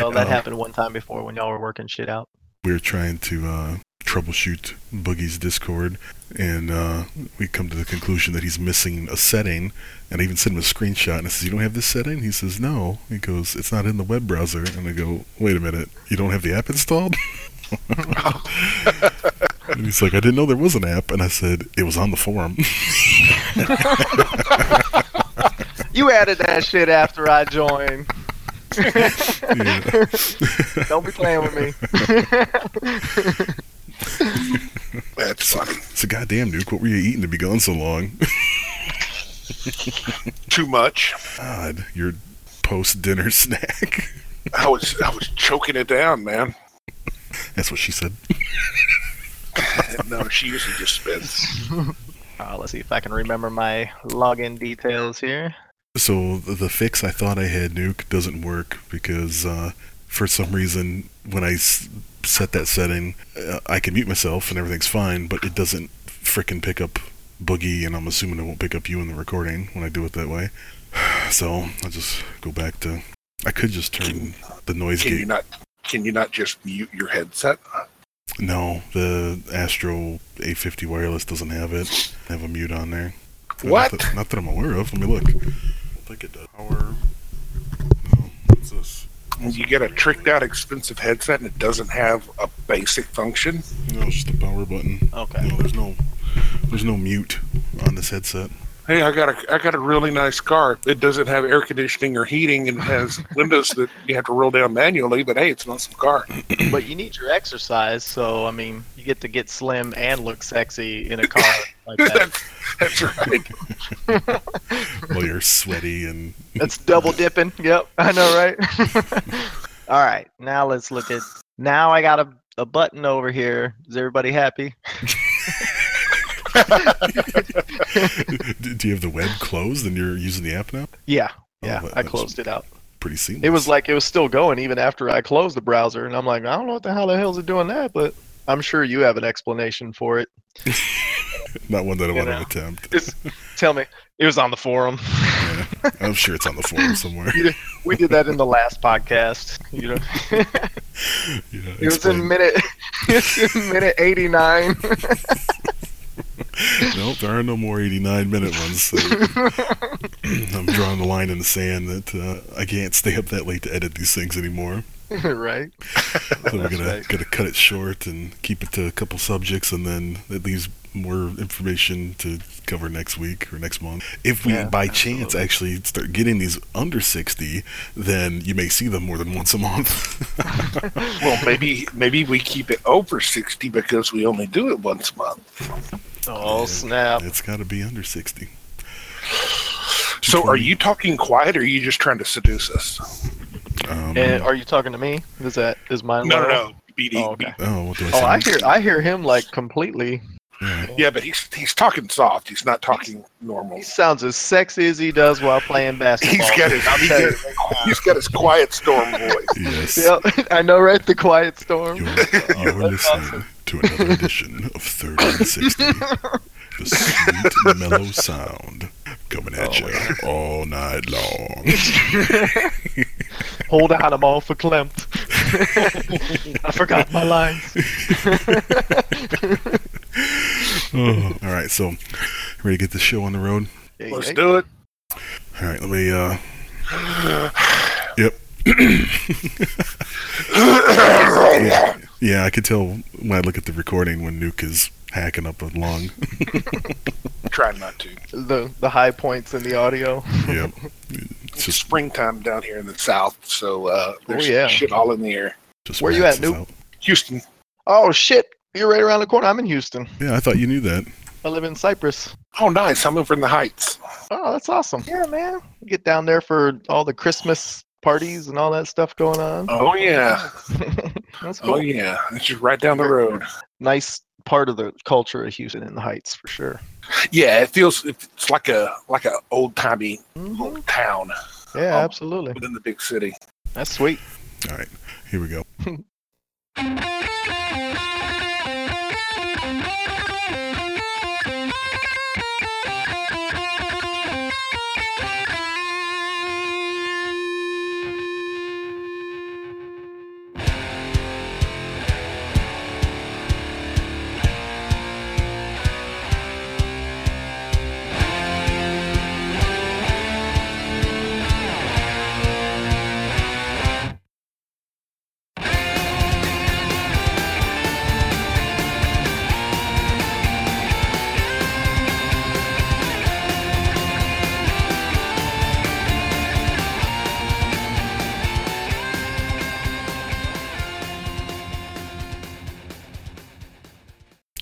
Oh, that Um, happened one time before when y'all were working shit out. we were trying to uh, troubleshoot Boogie's Discord, and uh, we come to the conclusion that he's missing a setting. And I even sent him a screenshot, and I says, "You don't have this setting?" He says, "No." He goes, "It's not in the web browser." And I go, "Wait a minute, you don't have the app installed?" and he's like, "I didn't know there was an app." And I said, "It was on the forum." You added that shit after I joined. Yeah. Don't be playing with me. That's funny. It's a goddamn Nuke. What were you eating to be gone so long? Too much. God, your post dinner snack. I was I was choking it down, man. That's what she said. no, she usually just spits. Uh, let's see if I can remember my login details here. So the, fix I thought I had Nuke doesn't work because uh, for some reason when I s- set that setting, uh, I can mute myself and everything's fine, but it doesn't frickin' pick up Boogie, and I'm assuming it won't pick up you in the recording when I do it that way. So I'll just go back to. I could just turn the noise Can you gate. not can you not just mute your headset? No, the Astro A50 wireless doesn't have it. I have a mute on there. What? Not that, not that I'm aware of. Let me look. I think it does. Power. No, what's this? You get a tricked out expensive headset and it doesn't have a basic function. No, it's just a power button. Okay. No, there's no, there's no mute on this headset. Hey, I got a I got a really nice car. It doesn't have air conditioning or heating and has windows that you have to roll down manually, but hey, it's an awesome car. But you need your exercise, so I mean, you get to get slim and look sexy in a car like that. that's, that's right. While you're sweaty and That's double dipping. Yep, I know, right? All right, now let's look at. Now I got a, a button over here. Is everybody happy? Do you have the web closed and you're using the app now? Yeah, Oh, yeah. that- I closed it out. Pretty seamless. It was like it was still going even after I closed the browser, and I'm like, I don't know what the hell the hell's it doing that, but I'm sure you have an explanation for it. not one that I you want know. to attempt. Tell me. It was on the forum. Yeah, I'm sure it's on the forum somewhere. we did that in the last podcast. You know, Yeah, it was in minute. It was in minute 89. Nope, there are no more 89 minute ones. So I'm drawing the line in the sand that uh, I can't stay up that late to edit these things anymore. right. So we're gonna right. gotta cut it short and keep it to a couple subjects, and then it leaves more information to cover next week or next month. If we Yeah, by chance absolutely. actually start getting these under 60, then you may see them more than once a month. Well, maybe maybe we keep it over sixty because we only do it once a month. Oh Yeah. snap! it's got to be under 60. So, are you talking quiet, or are you just trying to seduce us? Um, And are you talking to me? Is that is mine? No, no, low? no. BD. Oh, okay. oh, what do I Oh, I hear I hear him like completely. Yeah. Yeah, but he's he's talking soft. He's not talking normal. He sounds as sexy as he does while playing basketball. He's got his I'll he's tell got, he's got his quiet storm voice. Yes. Yep, I know, right? The quiet storm. You're, you're listening to another edition of 30 and 60. The sweet, mellow sound coming at Oh, you all night long. Hold on, I'm all for Klimt. I forgot my lines. Oh, all right, so ready to get this show on the road? Hey, Let's hey. do it. All right, let me. uh Yep. yeah, I could tell when I look at the recording when Nuke is hacking up a lung. Try not to. The the high points in the audio. yep. It's It's just, springtime down here in the south, so uh, there's Oh, yeah. shit all in the air. just Where you at, waxes Houston. Oh shit! You're right around the corner. I'm in Houston. Yeah, I thought you knew that. I live in Cypress. Oh, nice. I'm over in the Heights. Oh, that's awesome. Yeah, man. Get down there for all the Christmas parties and all that stuff going on. Oh yeah. that's cool. Oh yeah. It's just right down the road. Nice part of the culture of Houston in the Heights for sure. Yeah, it feels it's like a like a old timey Mhm. town Yeah, Oh. absolutely. within the big city. That's sweet. All right, here we go.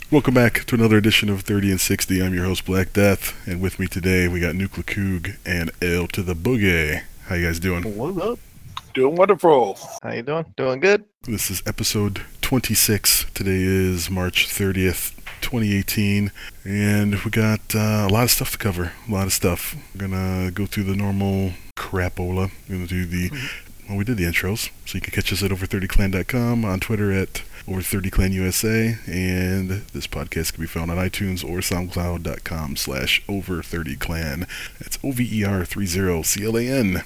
Welcome back to another edition of 30 and 60. I'm your host, Black Death, and with me today we got Nuke Coog and L to the Boogie. How you guys doing? What's up? Doing wonderful. How you doing? Doing good? This is episode 26. Today is March 30th, 2018, and we got uh, a lot of stuff to cover. A lot of stuff. We're gonna go through the normal crapola. We're gonna do the well, we did the intros, so you can catch us at over30clan.com, on Twitter at over30clanusa, and this podcast can be found on iTunes or soundcloud.com slash over30clan. That's O-V-E-R-30-C-L-A-N.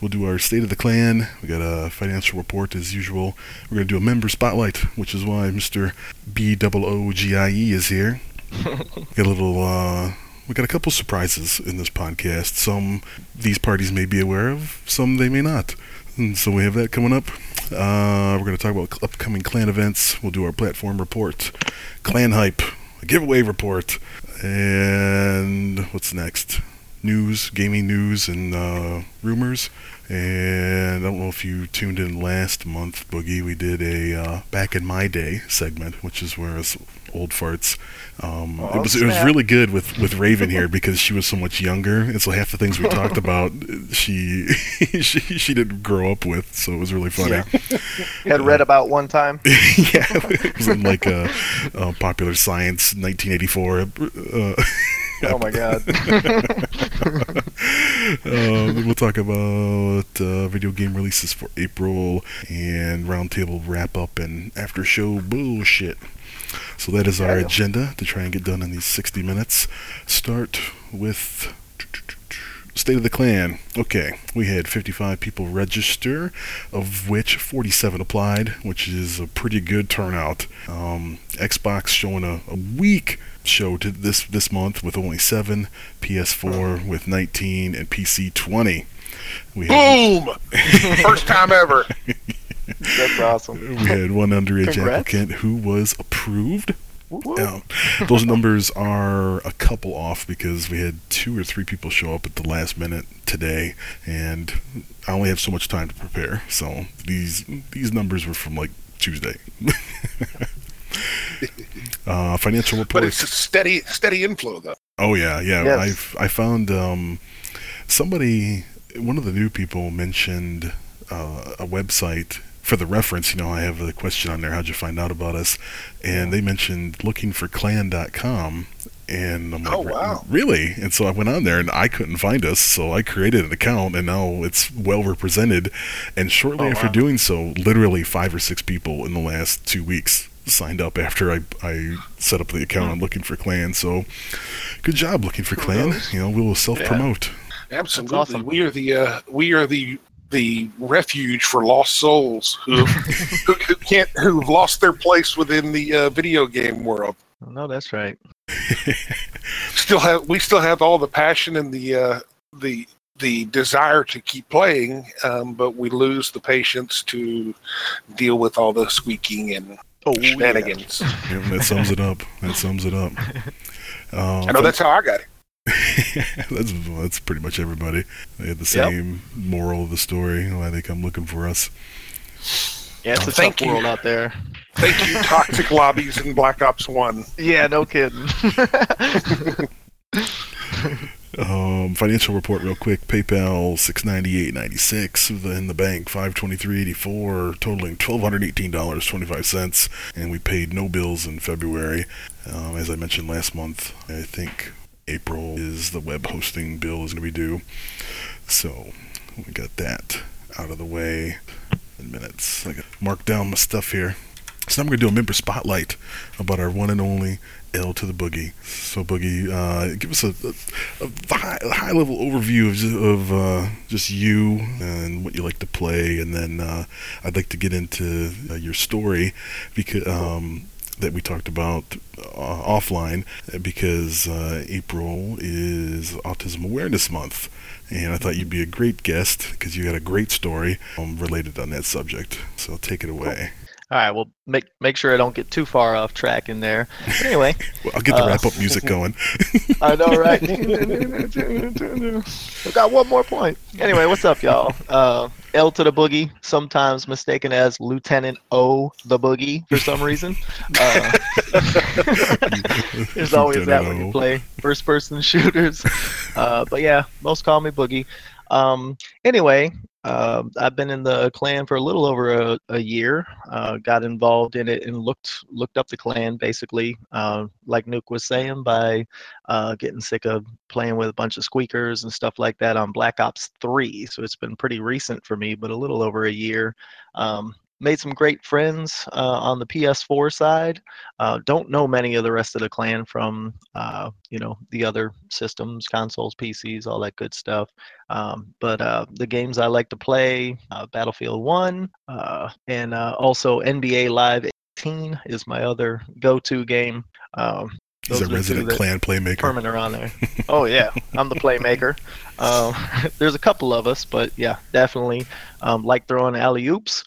We'll do our state of the clan. We got a financial report as usual. We're going to do a member spotlight, which is why Mr. B-O-O-G-I-E is here. got a little, uh, we got a couple surprises in this podcast. Some these parties may be aware of, some they may not. And so we have that coming up. Uh, we're going to talk about upcoming clan events. We'll do our platform report, clan hype, a giveaway report, and what's next? News, gaming news, and uh, rumors. And I don't know if you tuned in last month, Boogie. We did a uh, back in my day segment, which is where old farts. Um, Oh, it was it was really good with, with Raven here because she was so much younger, and so half the things we talked about, she she she didn't grow up with. So it was really funny. Had read about one time. yeah, it was in like a, uh popular science 1984. Uh, Oh my god. uh, we'll talk about uh, video game releases for April and roundtable wrap up and after show bullshit. So that is our agenda to try and get done in these 60 minutes. Start with State of the Clan. Okay, we had 55 people register, of which 47 applied, which is a pretty good turnout. Um, Xbox showing a, a weak show to this this month with only seven, PS4 with 19, and PC 20. We Boom! First time ever. That's awesome. we had one underage Congrats. applicant who was approved. Woo woo. Um, those numbers are a couple off because we had two or three people show up at the last minute today, and I only have so much time to prepare. So these these numbers were from like Tuesday. uh, financial report. But it's a steady steady inflow though. Oh yeah, yeah. Yes. I've I found um, somebody, one of the new people mentioned uh, a website for the reference. You know, I have a question on there. How'd you find out about us? And they mentioned looking for clan.com. And I'm like, Oh, wow. really? And so I went on there and I couldn't find us. So I created an account and now it's well represented. And shortly Oh, after wow. doing so, literally five or six people in the last two weeks signed up after I, I set up the account on looking for clan. So good job looking for clan. You know, we will self promote. Absolutely. awesome. We are the uh, we are the the refuge for lost souls who who, who can't who've lost their place within the uh, video game world. No, that's right. Still have we still have all the passion and the uh, the the desire to keep playing, um, but we lose the patience to deal with all the squeaking and Oh, shenanigans. Yeah, that sums it up. That sums it up. Um, I know that's how I got it. that's that's pretty much everybody. They had the Yep. same moral of the story. Why they come looking for us. Yeah, it's a Thank tough you. world out there. Thank you, toxic lobbies in Black Ops One. Yeah, no kidding. Um, financial report, real quick. PayPal six ninety eight ninety six in the bank five twenty three eighty four, totaling twelve hundred eighteen dollars twenty five cents, and we paid no bills in February. Um, as I mentioned last month, I think April is the web hosting bill is going to be due, so we got that out of the way in minutes. I got mark down my stuff here. So I'm going to do a member spotlight about our one and only L to the Boogie. So Boogie, uh, give us a, a, a high, level overview of, of uh, just you and what you like to play, and then uh, I'd like to get into uh, your story because um, that we talked about uh, offline because uh, April is Autism Awareness Month. And I thought you'd be a great guest because you had a great story um, related on that subject. So take it away. All right, well, make make sure I don't get too far off track in there. But anyway, Well, I'll get the Uh, wrap up music going. I know, right? I got one more point. Anyway, what's up, y'all? Uh, L to the boogie, sometimes mistaken as Lieutenant O the boogie for some reason. Uh, there's always that when you play first-person shooters. Uh, but yeah, most call me boogie. Um, anyway, uh, I've been in the clan for a little over a, a year. Uh, got involved in it and looked looked up the clan basically, uh, like Nuke was saying, by uh, getting sick of playing with a bunch of squeakers and stuff like that on Black Ops 3. So it's been pretty recent for me, but a little over a year. Um, made some great friends uh, on the PS4 side. Uh, don't know many of the rest of the clan from, uh, you know, the other systems, consoles, PCs, all that good stuff. Um, but uh, the games I like to play, uh, Battlefield 1, uh, and uh, also NBA Live 18 is my other go-to game. Um, He's a are the two resident clan playmaker. permanent on there. Oh yeah, I'm the playmaker. Um, there's a couple of us, but yeah, definitely um, like throwing alley oops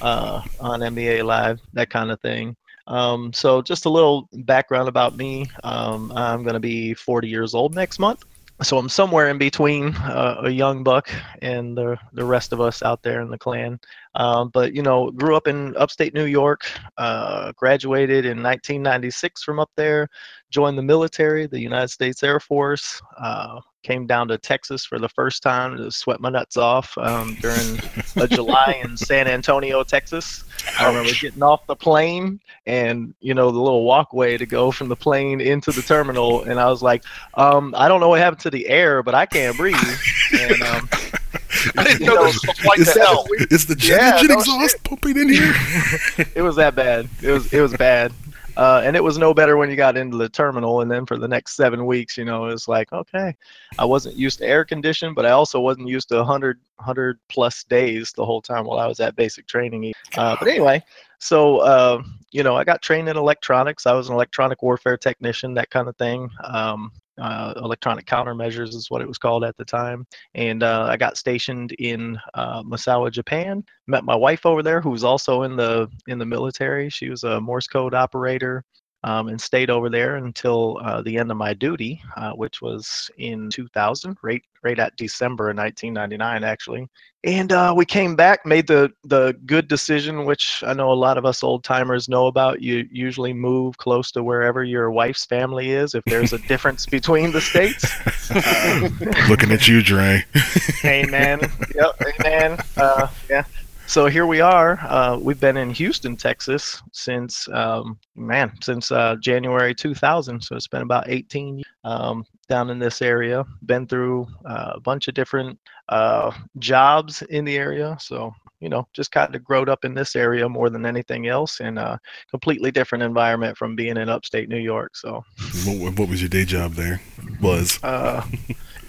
uh, on NBA Live, that kind of thing. Um, so just a little background about me. Um, I'm going to be 40 years old next month. So I'm somewhere in between uh, a young buck and the the rest of us out there in the clan. Um, but you know, grew up in upstate New York. Uh, graduated in 1996 from up there joined the military, the United States Air Force. Uh, came down to Texas for the first time to sweat my nuts off um, during a July in San Antonio, Texas. I remember getting off the plane and you know the little walkway to go from the plane into the terminal, and I was like, um, I don't know what happened to the air, but I can't breathe. And um, I didn't know know, this was like is, the that, hell. is the jet Yeah, engine no exhaust pumping in here? it was that bad. It was it was bad. Uh, and it was no better when you got into the terminal. And then for the next seven weeks, you know, it was like, okay, I wasn't used to air condition, but I also wasn't used to 100, 100 plus days the whole time while I was at basic training. Uh, but anyway, so, uh, you know, I got trained in electronics. I was an electronic warfare technician, that kind of thing. Um, uh, electronic countermeasures is what it was called at the time. And uh, I got stationed in uh, Misawa, Japan. Met my wife over there, who was also in the in the military. She was a Morse code operator, um, and stayed over there until uh, the end of my duty, uh, which was in 2000, right right at December of 1999, actually. And uh, we came back, made the the good decision, which I know a lot of us old timers know about. You usually move close to wherever your wife's family is, if there's a difference between the states. Looking at you, Dre. Amen. yep. Amen. Uh, yeah. So here we are. Uh, we've been in Houston, Texas, since um, man, since uh, January 2000. So it's been about 18 um, down in this area. Been through uh, a bunch of different uh, jobs in the area. So you know, just kind of growed up in this area more than anything else, and a completely different environment from being in upstate New York. So, What, what was your day job there? Was uh,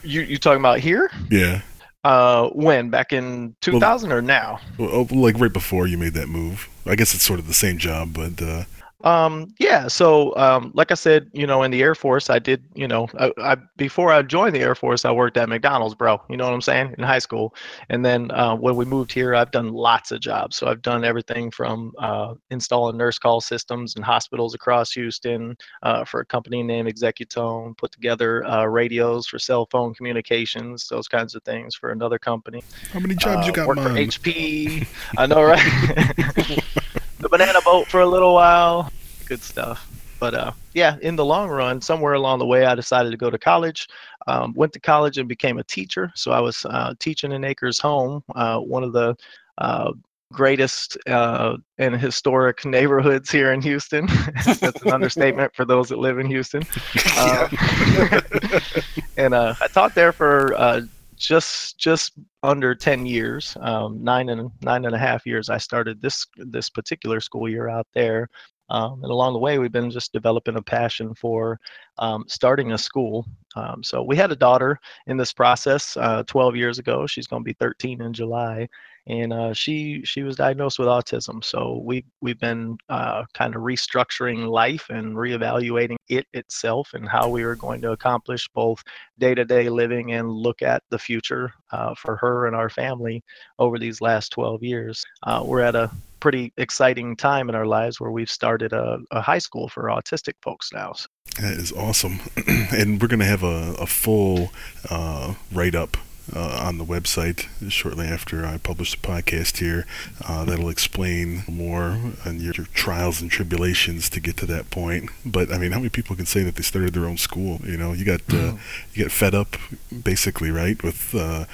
you you talking about here? yeah, Uh, when back in 2000 or now? Well, oh, like right before you made that move. I guess it's sort of the same job, but uh, Um, yeah. So, um, like I said, you know, in the Air Force, I did, you know, I, I before I joined the Air Force, I worked at McDonald's, bro. You know what I'm saying? In high school, and then uh, when we moved here, I've done lots of jobs. So I've done everything from uh, installing nurse call systems in hospitals across Houston uh, for a company named Executone, put together uh, radios for cell phone communications, those kinds of things for another company. how many jobs you Uh, got, worked for? HP. I know, right? the banana boat for a little while. Good stuff. But uh, yeah, in the long run, somewhere along the way, I decided to go to college. Um, went to college and became a teacher. So I was uh, teaching in Acres Home, uh, one of the uh, greatest uh, and historic neighborhoods here in Houston. That's an understatement for those that live in Houston. Uh, and uh, I taught there for uh, just just under 10 years um, nine and nine and a half years i started this this particular school year out there. Um, and along the way we've been just developing a passion for um, starting a school. Um, so we had a daughter in this process uh, 12 years ago. She's going to be 13 in july and uh, she she was diagnosed with autism. So we we've been uh, kind of restructuring life and reevaluating it itself and how we were going to accomplish both day-to-day living and look at the future uh, for her and our family over these last 12 years. Uh, we're at a pretty exciting time in our lives where we've started a, a high school for autistic folks now. That is awesome. and we're going to have a, a full uh, write up uh, on the website shortly after I publish the podcast here. Uh, that'll explain more on your, your, trials and tribulations to get to that point. But I mean, how many people can say that they started their own school? You know, you got uh, mm-hmm. you get fed up, basically, right, with uh,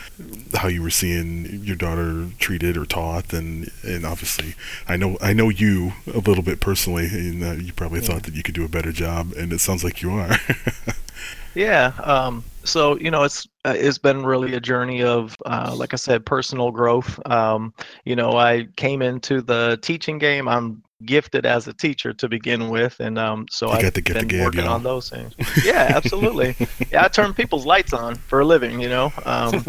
how you were seeing your daughter treated or taught, and and obviously, I know I know you a little bit personally, and uh, you probably yeah. thought that you could do a better job, and it sounds like you are. Yeah. Um, so you know, it's uh, it's been really a journey of, uh, like I said, personal growth. Um, you know, I came into the teaching game. I'm gifted as a teacher to begin with, and um, so I've been gab, working on those things. Yeah, absolutely. yeah, I turn people's lights on for a living. You know, um,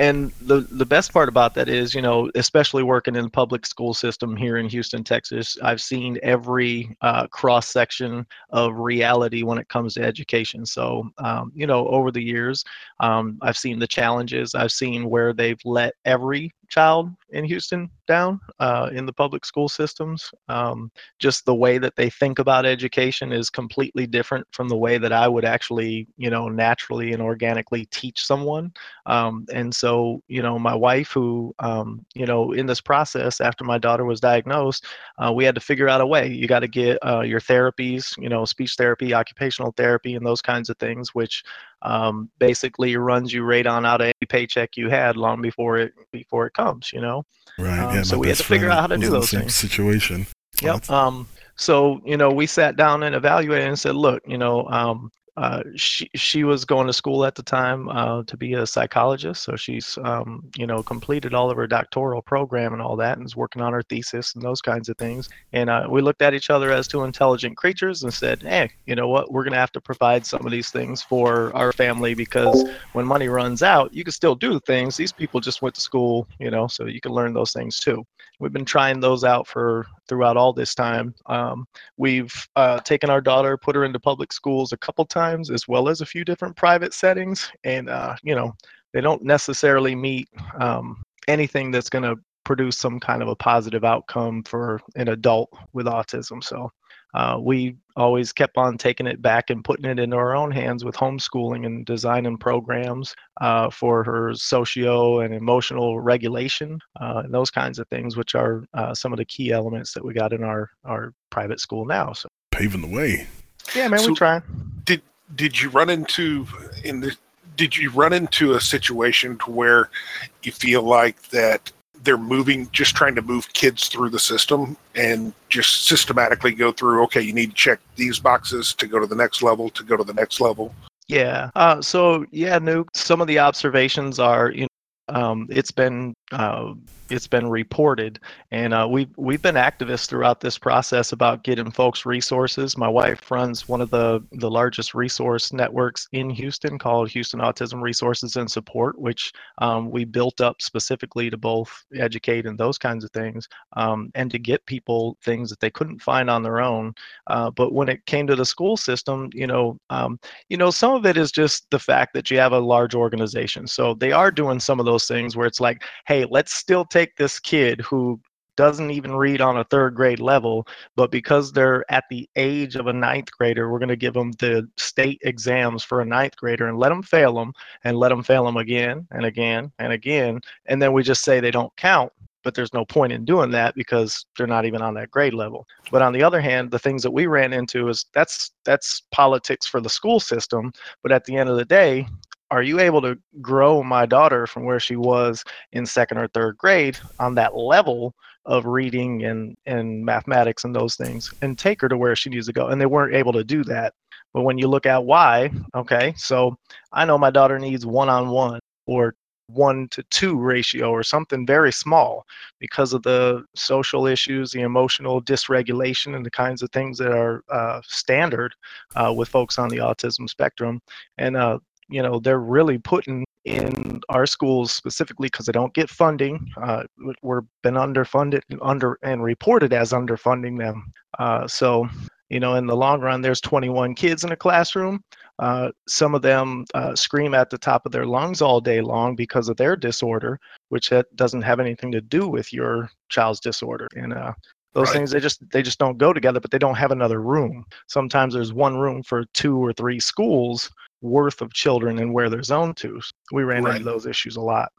and the the best part about that is you know especially working in the public school system here in houston texas i've seen every uh, cross section of reality when it comes to education. So um, you know over the years um, i've seen the challenges. I've seen where they've let every child in Houston down uh, in the public school systems. Um, just the way that they think about education is completely different from the way that I would actually, you know, naturally and organically teach someone. Um, and so, you know, my wife, who, um, you know, in this process after my daughter was diagnosed, uh, we had to figure out a way. You got to get uh, your therapies, you know, speech therapy, occupational therapy, and those kinds of things, which um, basically runs you right on out of any paycheck you had long before it before it comes. You know. Right. Um, yeah. So we had to figure out how to do those things. Situation. Yep. Um. So you know, we sat down and evaluated and said, look, you know, um, uh, she she was going to school at the time uh, to be a psychologist, so she's um, you know completed all of her doctoral program and all that, and is working on her thesis and those kinds of things. And uh, we looked at each other as two intelligent creatures and said, hey, you know what? We're going to have to provide some of these things for our family because when money runs out, you can still do things. These people just went to school, you know, so you can learn those things too. We've been trying those out for throughout all this time. Um, we've uh, taken our daughter, put her into public schools a couple times, as well as a few different private settings, and uh, you know they don't necessarily meet um, anything that's going to produce some kind of a positive outcome for an adult with autism. So uh, we always kept on taking it back and putting it into our own hands with homeschooling and designing programs uh, for her socio and emotional regulation uh, and those kinds of things, which are uh, some of the key elements that we got in our, our private school now. So paving the way. Yeah, man, so we try. Did did you run into in the did you run into a situation to where you feel like that they're moving, just trying to move kids through the system and just systematically go through. Okay, you need to check these boxes to go to the next level, to go to the next level. Yeah. Uh, so yeah, Nuke. Some of the observations are, you um, it's been uh, it's been reported, and uh, we've we've been activists throughout this process about getting folks resources. My wife runs one of the the largest resource networks in Houston called Houston Autism Resources and Support, which um, we built up specifically to both educate and those kinds of things, um, and to get people things that they couldn't find on their own. Uh, but when it came to the school system, you know, um, you know, some of it is just the fact that you have a large organization, so they are doing some of those things where it's like, hey, let's still take take this kid who doesn't even read on a third grade level, but because they're at the age of a ninth grader, we're going to give them the state exams for a ninth grader and let them fail them and let them fail them again and again and again. And then we just say they don't count, but there's no point in doing that because they're not even on that grade level. But on the other hand, the things that we ran into is that's that's politics for the school system, but at the end of the day, are you able to grow my daughter from where she was in second or third grade on that level of reading and, and mathematics and those things and take her to where she needs to go? And they weren't able to do that. But when you look at why, okay, so I know my daughter needs one on one or one to two ratio or something very small because of the social issues, the emotional dysregulation, and the kinds of things that are uh, standard uh, with folks on the autism spectrum. And uh, you know they're really putting in our schools specifically because they don't get funding. Uh, we're been underfunded, under and reported as underfunding them. Uh, so you know, in the long run, there's 21 kids in a classroom. Uh, some of them uh, scream at the top of their lungs all day long because of their disorder, which doesn't have anything to do with your child's disorder. And uh, those right. things they just they just don't go together but they don't have another room sometimes there's one room for two or three schools worth of children and where they're zoned to. We ran right. into those issues a lot.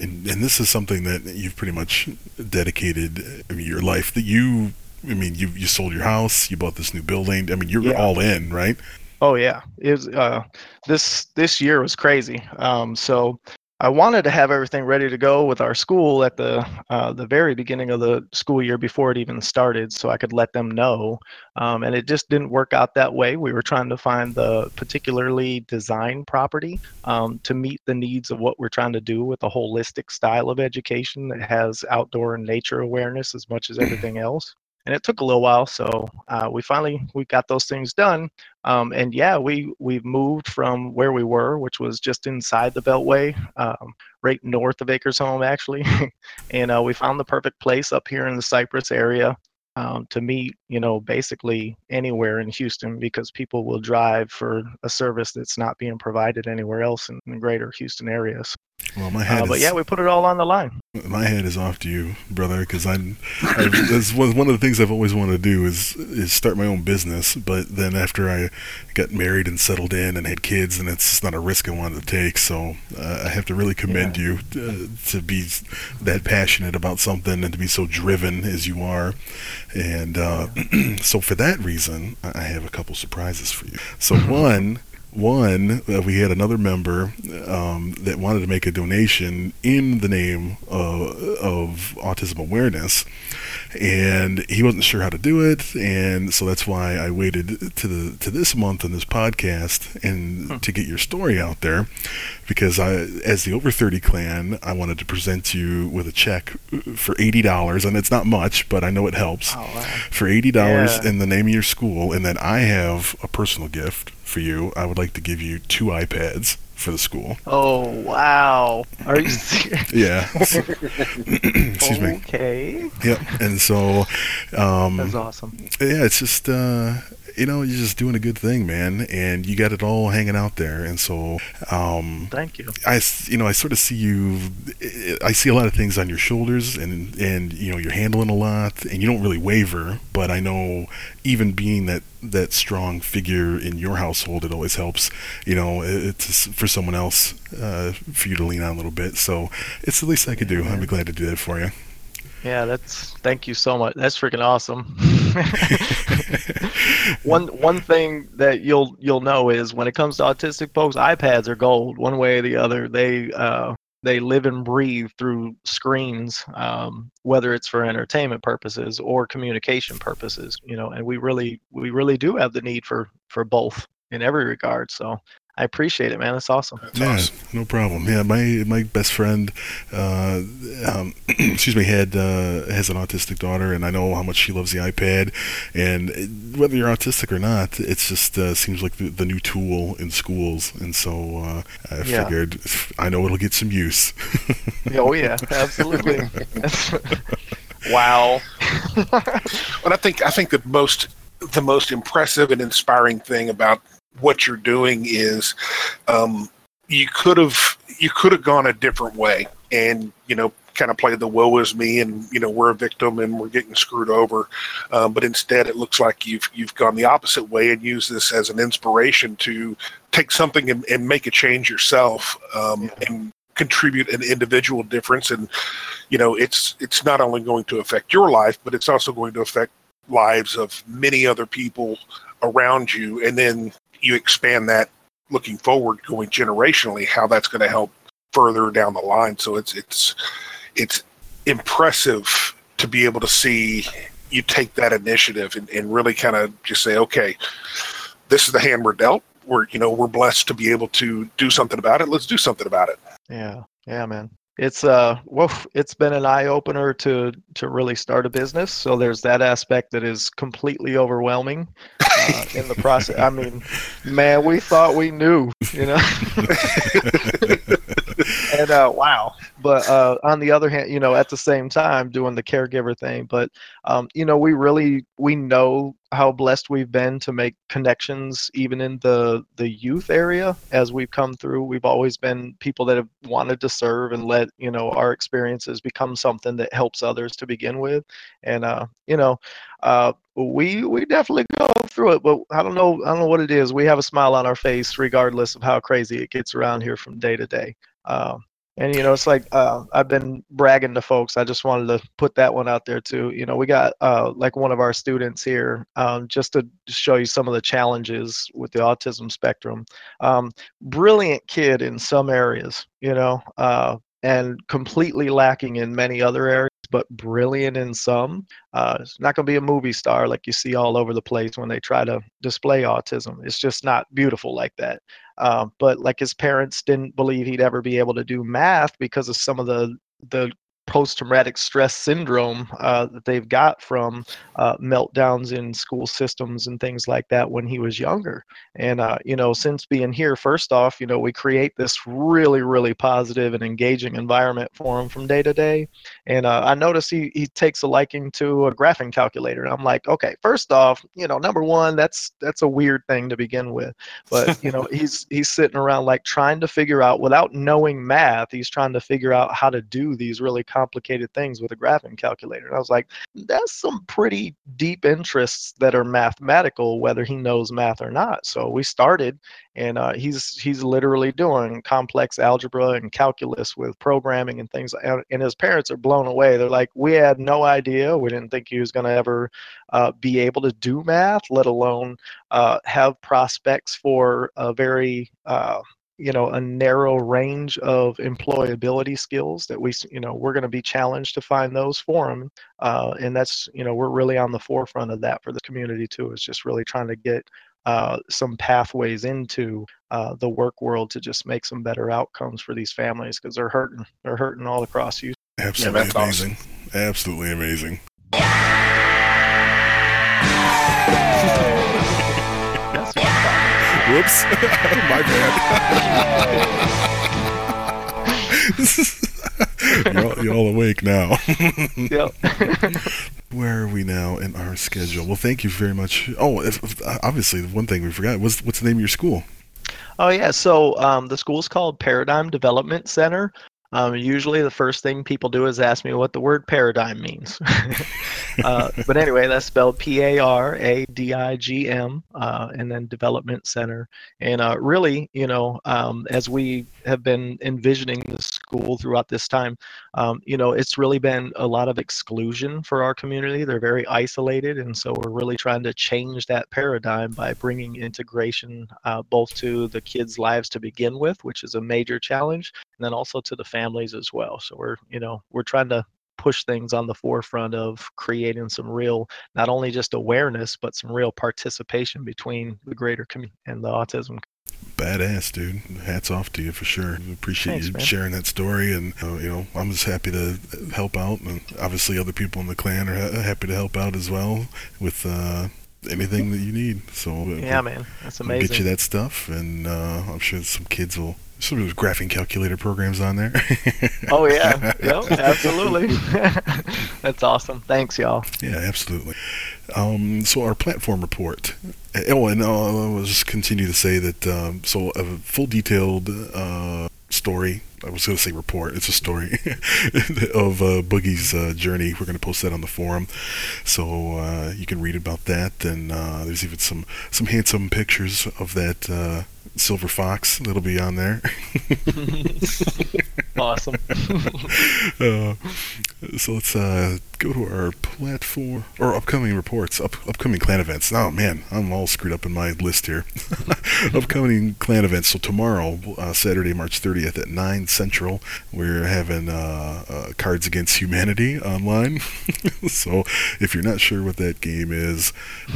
And, and this is something that you've pretty much dedicated I mean, your life that you i mean you you sold your house you bought this new building i mean you're yeah. all in right? Oh yeah. It was uh this this year was crazy. Um so I wanted to have everything ready to go with our school at the uh, the very beginning of the school year before it even started, so I could let them know. Um, and it just didn't work out that way. We were trying to find the particularly designed property um, to meet the needs of what we're trying to do with a holistic style of education that has outdoor and nature awareness as much as everything else and it took a little while so uh, we finally we got those things done um, and yeah we we've moved from where we were which was just inside the beltway um, right north of acres home actually and uh, we found the perfect place up here in the cypress area um, to meet, you know, basically anywhere in Houston because people will drive for a service that's not being provided anywhere else in the greater Houston areas. Well, my head. Uh, but yeah, we put it all on the line. My head is off to you, brother, because. I, that's one, one of the things I've always wanted to do is is start my own business. But then after I got married and settled in and had kids, and it's not a risk I wanted to take. So uh, I have to really commend yeah. you to, uh, to be that passionate about something and to be so driven as you are. And uh, so for that reason, I have a couple surprises for you. So one one, uh, we had another member um, that wanted to make a donation in the name of, of autism awareness, and he wasn't sure how to do it, and so that's why I waited to the to this month on this podcast and hmm. to get your story out there, because I, as the Over Thirty Clan, I wanted to present you with a check for eighty dollars, and it's not much, but I know it helps. Oh, wow. For eighty dollars yeah. in the name of your school, and then I have a personal gift for you. I would like to give you two iPads for the school. Oh wow! Are you serious? yeah. Excuse me. Okay. Yep. And so, um, that's awesome. Yeah, it's just uh, you know, you're just doing a good thing, man, and you got it all hanging out there. And so, um, thank you. I, you know, I sort of see you. I see a lot of things on your shoulders, and and you know, you're handling a lot, and you don't really waver. But I know, even being that that strong figure in your household, it always helps. You know, it's for someone else uh, for you to lean on a little bit. So it's the least I could do. I'd be glad to do that for you. Yeah, that's thank you so much. That's freaking awesome. one one thing that you'll you'll know is when it comes to autistic folks, iPads are gold. One way or the other, they uh, they live and breathe through screens, um, whether it's for entertainment purposes or communication purposes. You know, and we really we really do have the need for for both in every regard. So I appreciate it, man. That's awesome. That's yeah, awesome. no problem. Yeah, my my best friend, uh, um, excuse me, had uh, has an autistic daughter, and I know how much she loves the iPad. And whether you're autistic or not, it just uh, seems like the, the, new tool in schools. And so uh, I yeah. figured I know it'll get some use. oh yeah, absolutely. wow. but I think I think the most the most impressive and inspiring thing about what you're doing is um, you could have you could have gone a different way and you know kind of played the woe is me and you know we're a victim and we're getting screwed over. Um, but instead it looks like you've you've gone the opposite way and used this as an inspiration to take something and, and make a change yourself um, yeah. and contribute an individual difference. And you know it's it's not only going to affect your life but it's also going to affect lives of many other people around you. And then you expand that looking forward, going generationally, how that's going to help further down the line. So it's it's it's impressive to be able to see you take that initiative and, and really kind of just say, okay, this is the hand we're dealt. We're you know we're blessed to be able to do something about it. Let's do something about it. Yeah, yeah, man it's uh woof, it's been an eye opener to to really start a business. So there's that aspect that is completely overwhelming uh, in the process. I mean man we thought we knew you know and uh, wow. But uh, on the other hand, you know, at the same time, doing the caregiver thing. But um, you know, we really we know how blessed we've been to make connections even in the the youth area as we've come through we've always been people that have wanted to serve and let you know our experiences become something that helps others to begin with and uh you know uh we we definitely go through it but i don't know i don't know what it is we have a smile on our face regardless of how crazy it gets around here from day to day um and you know, it's like uh, I've been bragging to folks. I just wanted to put that one out there too. You know, we got uh, like one of our students here, um, just to show you some of the challenges with the autism spectrum. Um, brilliant kid in some areas, you know, uh, and completely lacking in many other areas but brilliant in some. Uh, it's not going to be a movie star like you see all over the place when they try to display autism. It's just not beautiful like that. Um, but like his parents didn't believe he'd ever be able to do math because of some of the the post-traumatic stress syndrome uh, that they've got from uh, meltdowns in school systems and things like that when he was younger. And uh, you know since being here first off you know we create this really really positive and engaging environment for him from day to day. And uh, i notice he, he takes a liking to a graphing calculator. And i'm like okay first off you know number one that's that's a weird thing to begin with. But you know he's he's sitting around like trying to figure out without knowing math he's trying to figure out how to do these really complicated things with a graphing calculator. And I was like, that's some pretty deep interests that are mathematical, whether he knows math or not. So we started, and uh, he's he's literally doing complex algebra and calculus with programming and things. And, his parents are blown away. They're like, we had no idea. We didn't think he was going to ever uh, be able to do math, let alone uh, have prospects for a very uh, you know a narrow range of employability skills that we you know we're going to be challenged to find those for them uh, and that's you know we're really on the forefront of that for the community too is just really trying to get uh, some pathways into uh, the work world to just make some better outcomes for these families because they're hurting they're hurting all across you absolutely yeah, amazing awesome. absolutely amazing Whoops. My bad. you're, all, you're all awake now. yep. Where are we now in our schedule? Well, thank you very much. Oh, if, obviously, the one thing we forgot was what's the name of your school? Oh yeah, so um, the school's called Paradigm Development Center. Um, usually, the first thing people do is ask me what the word paradigm means. uh, but anyway, that's spelled P A R A D I G M, uh, and then Development Center. And uh, really, you know, um, as we have been envisioning the school throughout this time, um, you know, it's really been a lot of exclusion for our community. They're very isolated, and so we're really trying to change that paradigm by bringing integration uh, both to the kids' lives to begin with, which is a major challenge, and then also to the families as well. So we're, you know, we're trying to push things on the forefront of creating some real, not only just awareness, but some real participation between the greater community and the autism. Badass, dude. Hats off to you for sure. Appreciate Thanks, you man. sharing that story, and uh, you know, I'm just happy to help out, and obviously other people in the clan are ha- happy to help out as well with. Uh, anything that you need. So uh, yeah, man, that's amazing. We'll get you that stuff, and uh, I'm sure some kids will some of those graphing calculator programs on there. oh yeah, yep, absolutely. That's awesome. Thanks, y'all. Yeah, absolutely. Um, so our platform report. Oh, and uh, I'll just continue to say that. Um, so a full detailed uh, story. I was going to say report. It's a story of uh, Boogie's uh, journey. We're going to post that on the forum, so uh, you can read about that. And uh, there's even some some handsome pictures of that uh, silver fox that'll be on there. awesome. uh, so let's uh, go to our platform or upcoming reports, up, upcoming clan events. Oh man, I'm all screwed up in my list here. upcoming clan events. So tomorrow, uh, Saturday, March 30th at 9 Central, we're having uh, uh, Cards Against Humanity online. so if you're not sure what that game is,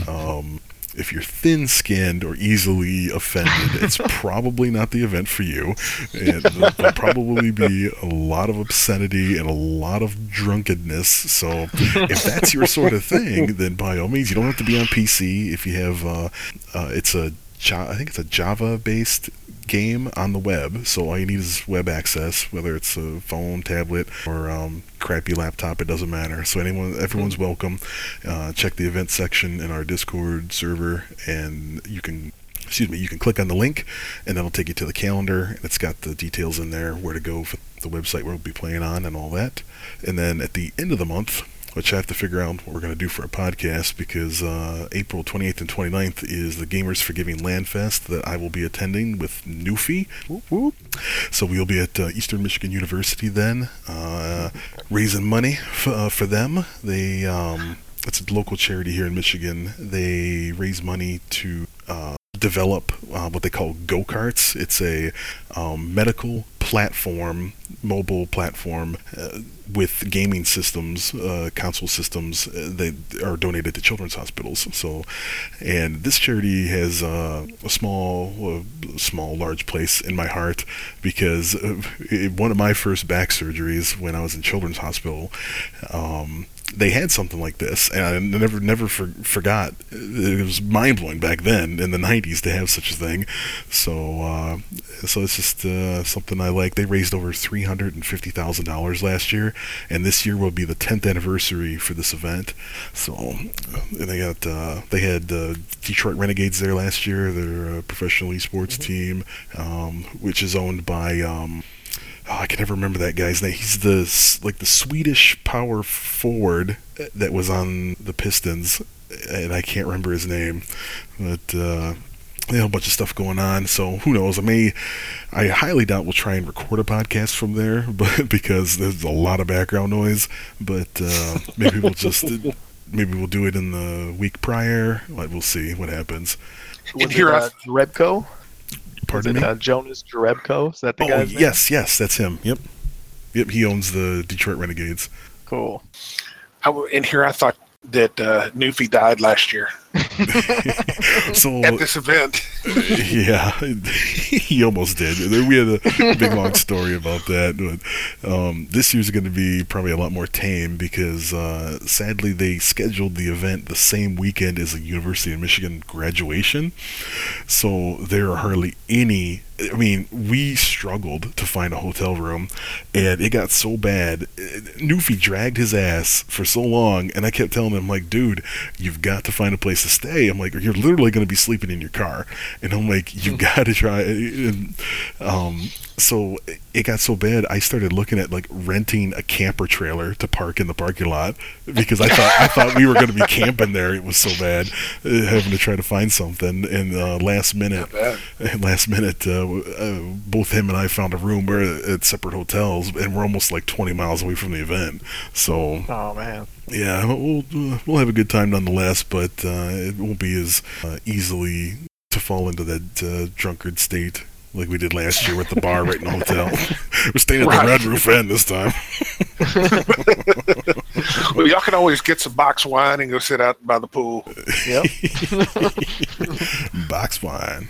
um, if you're thin skinned or easily offended, it's probably not the event for you. And there'll probably be a lot of obscenity and a lot of drunkenness. So if that's your sort of thing, then by all means, you don't have to be on PC. If you have, uh, uh, it's a I think it's a Java-based game on the web. So all you need is web access, whether it's a phone, tablet, or um, crappy laptop. It doesn't matter. So anyone, everyone's welcome. Uh, check the event section in our Discord server, and you can. Excuse me. You can click on the link, and that'll take you to the calendar, and it's got the details in there, where to go for the website where we'll be playing on, and all that. And then at the end of the month, which I have to figure out what we're going to do for a podcast because uh, April 28th and 29th is the Gamers for Giving Land Fest that I will be attending with Newfie. Whoop, whoop. So we'll be at uh, Eastern Michigan University then, uh, raising money f- uh, for them. They um, it's a local charity here in Michigan. They raise money to uh, develop uh, what they call go karts. It's a um, medical platform, mobile platform uh, with gaming systems, uh, console systems uh, that are donated to children's hospitals. So, and this charity has uh, a small, uh, small, large place in my heart because uh, it, one of my first back surgeries when I was in children's hospital. Um, they had something like this, and I never never for, forgot. It was mind blowing back then in the '90s to have such a thing. So uh, so it's just uh, something I like. They raised over three hundred and fifty thousand dollars last year, and this year will be the tenth anniversary for this event. So and they got uh, they had uh, Detroit Renegades there last year. They're a professional esports mm-hmm. team, um, which is owned by. Um, oh, I can never remember that guy's name. He's the like the Swedish power forward that was on the Pistons, and I can't remember his name, but. Uh, you know, a bunch of stuff going on. So who knows? I may, I highly doubt we'll try and record a podcast from there, but because there's a lot of background noise. But uh, maybe we'll just, maybe we'll do it in the week prior. Like we'll see what happens. Was here, uh, Rebco? Pardon it, me. Uh, Jonas Jerebko. Is that the oh, guy? yes, yes, that's him. Yep, yep. He owns the Detroit Renegades. Cool. I, in here, I thought that uh, Newfie died last year. so at this event, yeah, he almost did. We had a big long story about that. But um, this year's going to be probably a lot more tame because uh, sadly they scheduled the event the same weekend as the University of Michigan graduation, so there are hardly any I mean, we struggled to find a hotel room, and it got so bad. Newfie dragged his ass for so long, and I kept telling him, like, dude, you've got to find a place to stay. I'm like, you're literally going to be sleeping in your car, and I'm like, you've hmm. got to try. And, um, so it got so bad I started looking at like renting a camper trailer to park in the parking lot because I thought I thought we were going to be camping there. It was so bad uh, having to try to find something. And uh, last minute, last minute, uh, uh, both him and I found a room. We're at separate hotels, and we're almost like 20 miles away from the event. So, oh man, yeah, we'll we'll have a good time nonetheless, but uh, it won't be as uh, easily to fall into that drunkard state like we did last year with the bar right in the hotel. We're staying at right. the Red Roof Inn this time. well, y'all can always get some box wine and go sit out by the pool. Yep. box wine.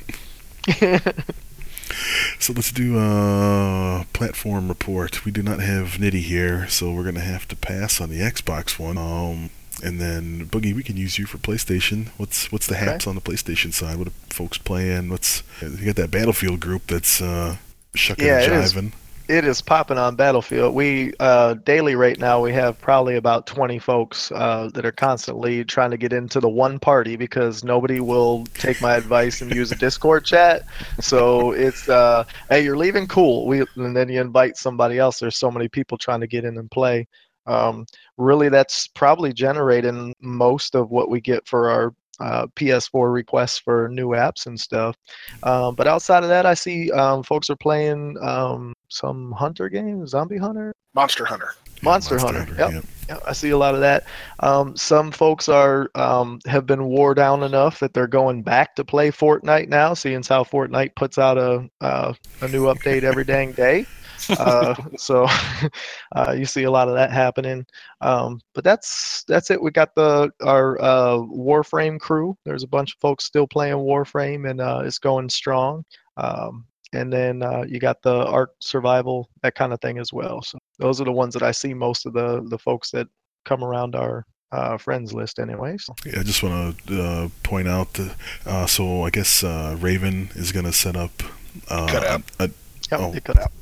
So let's do a platform report. We do not have Nitty here, so we're gonna have to pass on the Xbox one. Um, and then Boogie, we can use you for PlayStation. What's what's the okay. haps on the PlayStation side? What are folks playing? What's you got that Battlefield group that's uh, shucking yeah, and jiving. It is popping on Battlefield. We uh, daily right now we have probably about 20 folks uh, that are constantly trying to get into the one party because nobody will take my advice and use a Discord chat. So it's uh, hey, you're leaving, cool. We and then you invite somebody else. There's so many people trying to get in and play. Um, really, that's probably generating most of what we get for our uh, PS4 requests for new apps and stuff. Um, but outside of that, I see um, folks are playing um, some hunter games, Zombie Hunter, Monster Hunter, Monster, Monster Hunter. Hunter. Yep. yep. yep. I see a lot of that. Um, some folks are um, have been wore down enough that they're going back to play Fortnite now, seeing how Fortnite puts out a uh, a new update every dang day uh, so uh, you see a lot of that happening. Um, but that's that's it. We got the our uh, Warframe crew. There's a bunch of folks still playing Warframe, and uh, it's going strong. Um, and then uh, you got the Ark Survival, that kind of thing as well. So those are the ones that I see most of the the folks that come around our uh, friends list, anyways. Yeah, I just want to uh, point out. That, uh, so I guess uh, Raven is going to set up. Uh, Cut out. A, a- Yep, Oh. it cut out.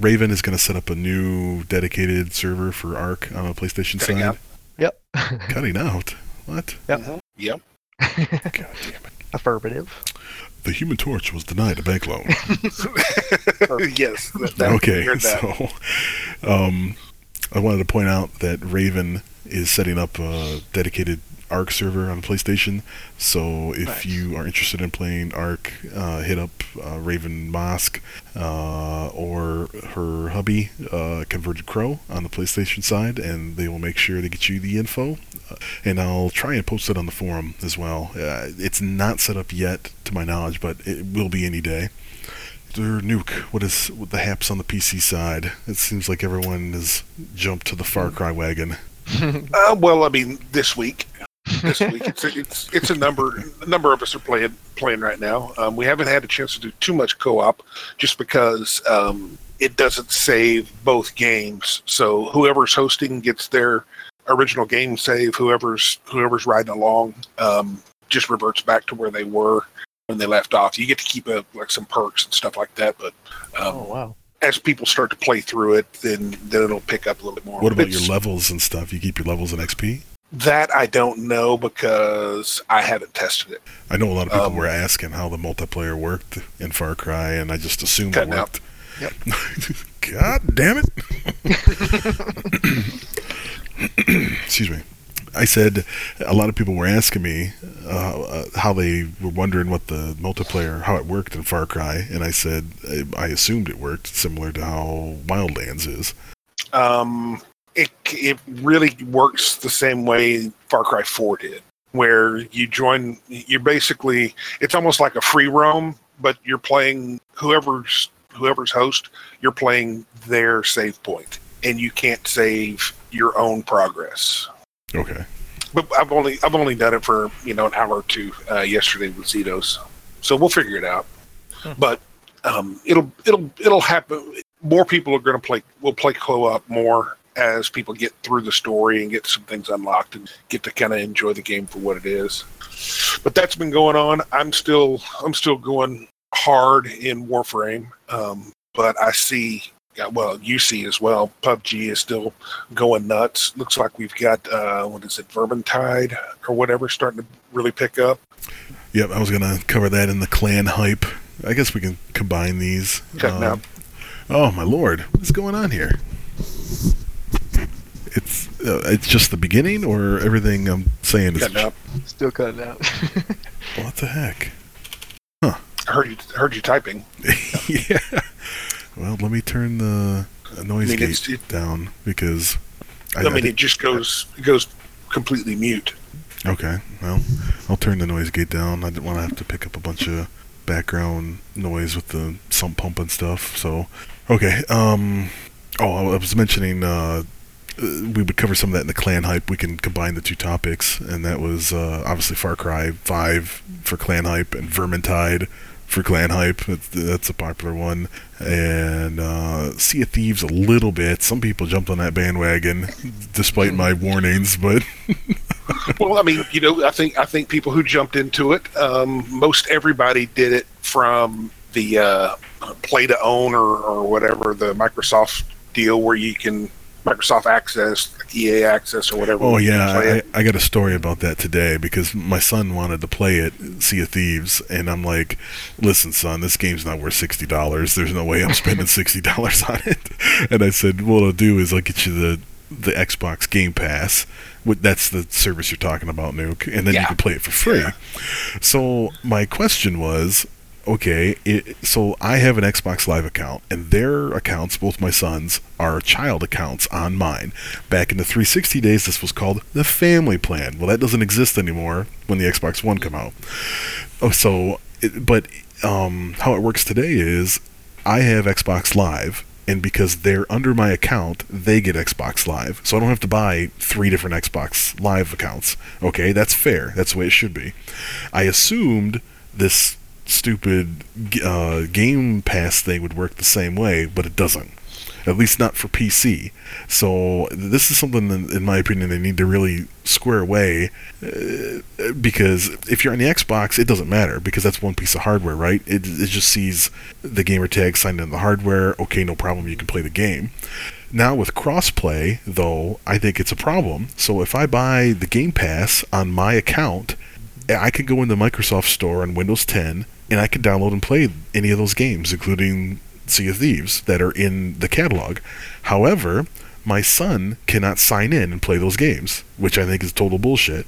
Raven is going to set up a new dedicated server for Ark on a PlayStation Cutting side. out. Yep. Cutting out. What? Yep. Mhm. Yep. God damn it. Affirmative. The Human Torch was denied a bank loan. yes. That, that, okay, so um, I wanted to point out that Raven is setting up a dedicated Ark server on PlayStation. So if Nice. you are interested in playing Ark, uh, hit up uh, Raven Mosk uh, or her hubby, uh, Converged Crow, on the PlayStation side, and they will make sure to get you the info. Uh, and I'll try and post it on the forum as well. Uh, it's not set up yet, to my knowledge, but it will be any day. Their nuke. What is what the haps on the PC side? It seems like everyone has jumped to the Far Cry wagon. Uh, well, I mean, this week, this week, it's a, it's it's a number a number of us are playing playing right now. Um, we haven't had a chance to do too much co-op, just because um, it doesn't save both games. So whoever's hosting gets their original game save. Whoever's whoever's riding along um, just reverts back to where they were when they left off. You get to keep uh like some perks and stuff like that, but. Um, oh wow. As people start to play through it, then then it'll pick up a little bit more. What about your levels and stuff? You keep your levels and XP? That I don't know because I haven't tested it. I know a lot of people Um, were asking how the multiplayer worked in Far Cry, and I just assumed it Cutting out. worked. God damn it! Excuse me. I said a lot of people were asking me uh, uh, how they were wondering what the multiplayer, how it worked in Far Cry, and I said I, I assumed it worked similar to how Wildlands is. Um, it it really works the same way Far Cry Four did, where you join. You're basically it's almost like a free roam, but you're playing whoever's whoever's host. You're playing their save point, and you can't save your own progress. Okay. But I've only I've only done it for you know an hour or two uh, yesterday with Zetos, so we'll figure it out. Hmm. But um, it'll it'll it'll happen. More people are going to play. We'll play co-op more as people get through the story and get some things unlocked and get to kind of enjoy the game for what it is. But that's been going on. I'm still I'm still going hard in Warframe, um, but I see. Well, you see as well. PUBG is still going nuts. Looks like we've got uh, what is it, Vermintide or whatever, starting to really pick up. Yep, I was gonna cover that in the clan hype. I guess we can combine these. Um. Oh my lord, what is going on here? It's uh, it's just the beginning, or everything I'm saying is Cutting out. Still cutting out. what the heck? Huh? I heard you heard you typing. yeah. Well, let me turn the noise I mean, gate it- down because I, I, mean, did- it just goes it goes completely mute. okay. Well, I'll turn the noise gate down. I didn't want to have to pick up a bunch of background noise with the sump pump and stuff. So, okay. Um. Oh, I was mentioning. Uh, we would cover some of that in the clan hype. We can combine the two topics, and that was uh, obviously Far Cry Five for clan hype and Vermintide for clan hype. That's, that's a popular one, and uh, Sea of Thieves a little bit. Some people jumped on that bandwagon, despite my warnings. But well, I mean, you know, I think I think people who jumped into it, um, most everybody did it from the uh, play to own or, or whatever the Microsoft deal where you can Microsoft Access, like EA Access or whatever. Oh yeah, I. I got a story about that today because my son wanted to play it, Sea of Thieves, and I'm like, "Listen, son, this game's not worth sixty dollars. There's no way I'm spending sixty dollars on it." And I said, "What I'll do is I'll get you the the Xbox Game Pass. That's the service you're talking about, Nuke, and then you can play it for free." Yeah. So my question was, okay, it, so I have an Xbox Live account, and their accounts, both my sons, are child accounts on mine. Back in the 360 days, this was called the family plan. Well, that doesn't exist anymore when the Xbox One come out. Oh, so, it, but um, how it works today is I have Xbox Live. And because they're under my account, they get Xbox Live. So I don't have to buy three different Xbox Live accounts. Okay, that's fair. That's the way it should be. I assumed this stupid uh, Game Pass thing would work the same way, but it doesn't. at least not for PC. So this is something, in, in my opinion, they need to really square away. Uh, because if you're on the Xbox, it doesn't matter because that's one piece of hardware, right? It, it just sees the gamer tag signed in the hardware. Okay, no problem, you can play the game. Now with crossplay, though, I think it's a problem. So if I buy the Game Pass on my account, I can go in the Microsoft Store on Windows 10 and I can download and play any of those games, including Sea of Thieves, that are in the catalog. However, my son cannot sign in and play those games, which I think is total bullshit.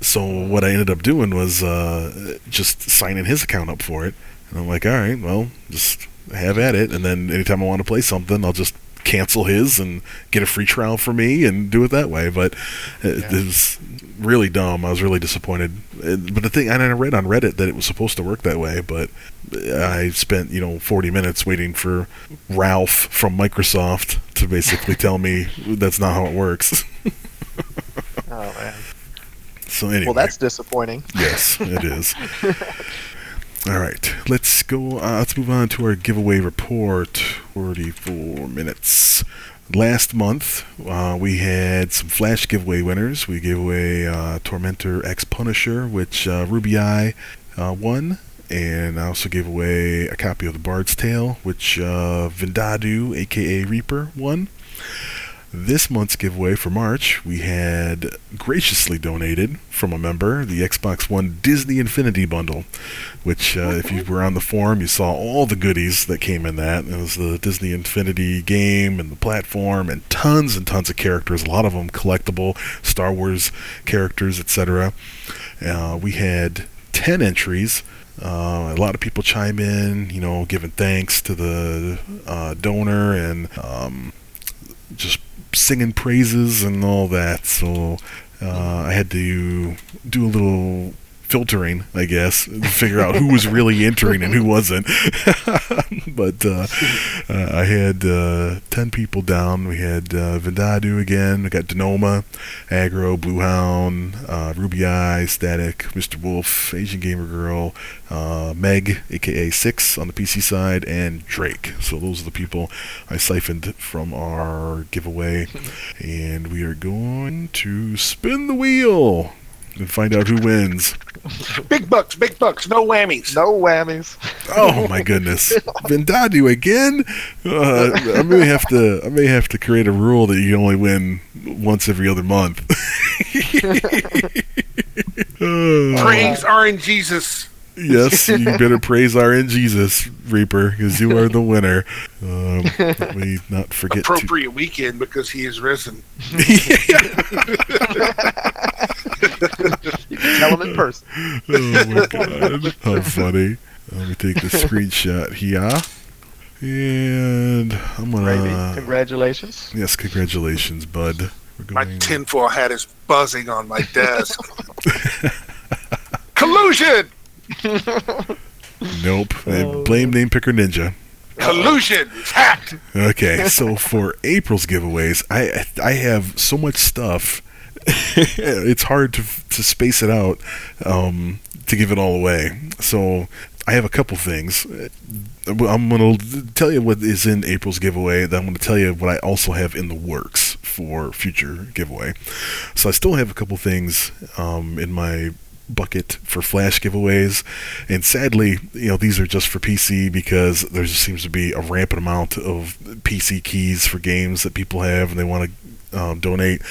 So what I ended up doing was uh, just signing his account up for it, and I'm like, all right, well, just have at it. And then anytime I want to play something, I'll just cancel his and get a free trial for me and do it that way. But it, yeah. it was really dumb. I was really disappointed. But the thing, and I read on Reddit that it was supposed to work that way, but I spent you know 40 minutes waiting for Ralph from Microsoft to basically tell me that's not how it works. oh man. So anyway. Well, that's disappointing. Yes, it is. All right, let's go. Uh, let's move on to our giveaway report. 44 minutes. Last month, uh, we had some flash giveaway winners. We gave away uh, Tormentor X Punisher, which uh, Ruby Eye uh, won, and I also gave away a copy of the Bard's Tale, which uh, Vindadu, aka Reaper, won. This month's giveaway for March, we had graciously donated from a member the Xbox One Disney Infinity Bundle, which, uh, if you were on the forum, you saw all the goodies that came in that. It was the Disney Infinity game and the platform, and tons and tons of characters, a lot of them collectible, Star Wars characters, etc. Uh, we had 10 entries. Uh, a lot of people chime in, you know, giving thanks to the uh, donor and um, just singing praises and all that. So uh, I had to do a little filtering, I guess, to figure out who was really entering and who wasn't. but uh, uh, I had uh, 10 people down. We had uh, Vindadu again. We got Denoma, Agro, Bluehound, uh, Ruby Eye, Static, Mr. Wolf, Asian Gamer Girl, uh, Meg, aka Six on the PC side, and Drake. So those are the people I siphoned from our giveaway. and we are going to spin the wheel and find out who wins. Big bucks, big bucks, no whammies. No whammies. Oh my goodness, Vindadu again. Uh, I may have to. I may have to create a rule that you only win once every other month. Praise our in Jesus. Yes, you better praise our in Jesus, Reaper, because you are the winner. Um, let me not forget. Appropriate to... weekend because he is risen. you can tell him in person. Oh my god, how funny! Let me take the screenshot here. And I'm gonna. Congratulations. Yes, congratulations, bud. My tinfoil hat is buzzing on my desk. Collusion! nope. Oh. Blame name picker ninja. Collusion. It's hacked. Okay, so for April's giveaways, I I have so much stuff. it's hard to to space it out um, to give it all away. So I have a couple things. I'm going to tell you what is in April's giveaway. Then I'm going to tell you what I also have in the works for future giveaway. So I still have a couple things um, in my bucket for flash giveaways. And sadly you know these are just for pc because there just seems to be a rampant amount of pc keys for games that people have and they want to um, donate.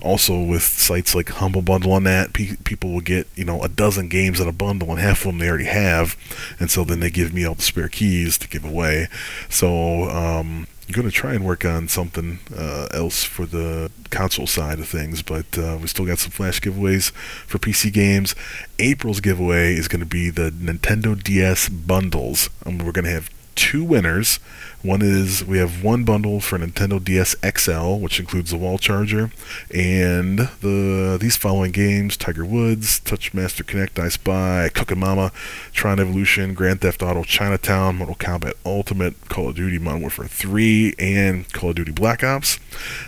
Also with sites like humble bundle on that pe- people will get you know a dozen games in a bundle and half of them they already have. And so then they give me all the spare keys to give away. So um, going to try and work on something uh, else for the console side of things, but uh, we still got some flash giveaways for PC games. April's giveaway is going to be the Nintendo DS bundles. Um, we're going to have two winners. One is we have one bundle for Nintendo DS XL, which includes the wall charger, and the these following games: Tiger Woods, Touch Master Connect, I Spy, Cookin' Mama, Tron Evolution, Grand Theft Auto Chinatown, Mortal Kombat Ultimate, Call of Duty Modern Warfare 3, and Call of Duty Black Ops.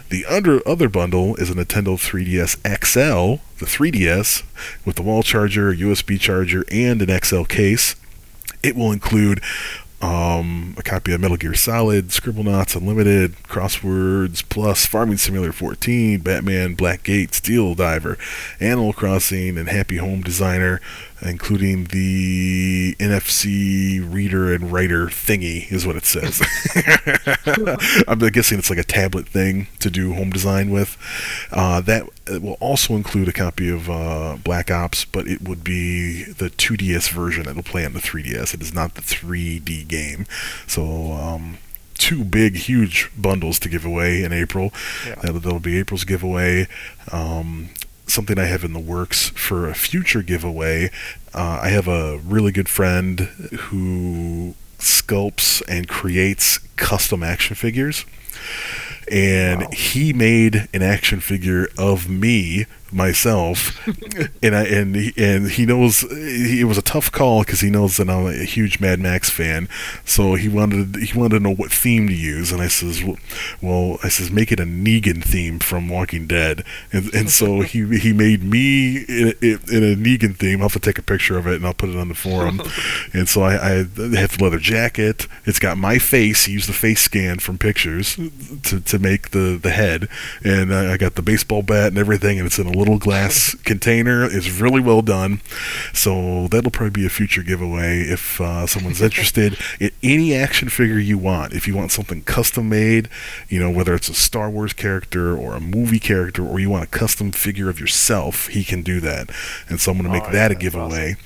The under, other bundle is a Nintendo 3DS XL, the 3DS, with the wall charger, USB charger, and an XL case. It will include um, a copy of Metal Gear Solid, Scribblenauts Unlimited, Crosswords Plus, Farming Simulator 14, Batman, Blackgate, Steel Diver, Animal Crossing, and Happy Home Designer, including the NFC reader and writer thingy, is what it says. I'm guessing it's like a tablet thing to do home design with. Uh, that will also include a copy of uh, Black Ops, but it would be the 2DS version. It'll play on the 3DS. It is not the 3D game. So, um, two big, huge bundles to give away in April. Yeah. That'll, that'll be April's giveaway. Um, something I have in the works for a future giveaway. Uh, I have a really good friend who sculpts and creates custom action figures. And Wow. he made an action figure of me myself, and I and he, and he knows he, it was a tough call because he knows that I'm a huge Mad Max fan. So he wanted he wanted to know what theme to use, and I says, well, well I says make it a Negan theme from Walking Dead, and and so he he made me in a, in a Negan theme. I'll have to take a picture of it and I'll put it on the forum. and so I, I have the leather jacket. It's got my face. He used the face scan from pictures to, to make the, the head, and I I got the baseball bat and everything, and it's in a little glass container. It's really well done. So that'll probably be a future giveaway if uh, someone's interested in any action figure you want. If you want something custom made, you know whether it's a Star Wars character or a movie character, or you want a custom figure of yourself, he can do that. And so I'm going to make Oh, that a that's giveaway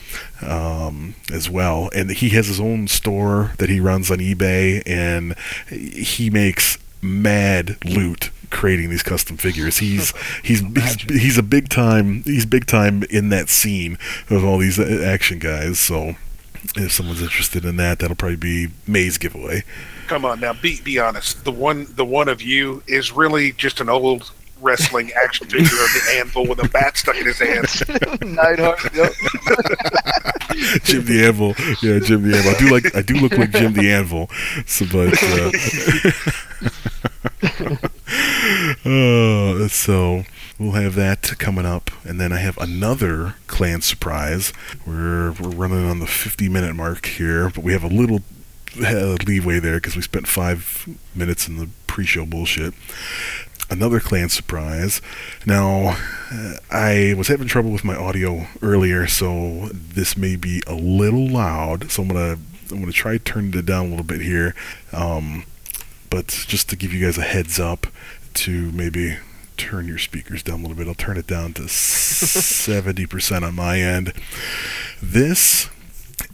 um, as well. And he has his own store that he runs on eBay, and he makes mad loot creating these custom figures. He's he's he's, Imagine. he's a big time he's big time in that scene of all these action guys. So if someone's interested in that, that'll probably be May's giveaway. Come on now, be be honest. The one the one of you is really just an old wrestling action figure of the anvil with a bat stuck in his hand. Neidhart, yep. Jim the Anvil, yeah, Jim the Anvil. I do like I do look like Jim the Anvil, so but. Uh, uh, so we'll have that coming up, and then I have another clan surprise. We're we're running on the 50 minute mark here, but we have a little uh, leeway there because we spent five minutes in the pre-show bullshit. Another clan surprise. Now, uh, I was having trouble with my audio earlier, so this may be a little loud. So I'm gonna I'm gonna try turning it down a little bit here. Um, but just to give you guys a heads up to maybe turn your speakers down a little bit. I'll turn it down to 70% on my end. This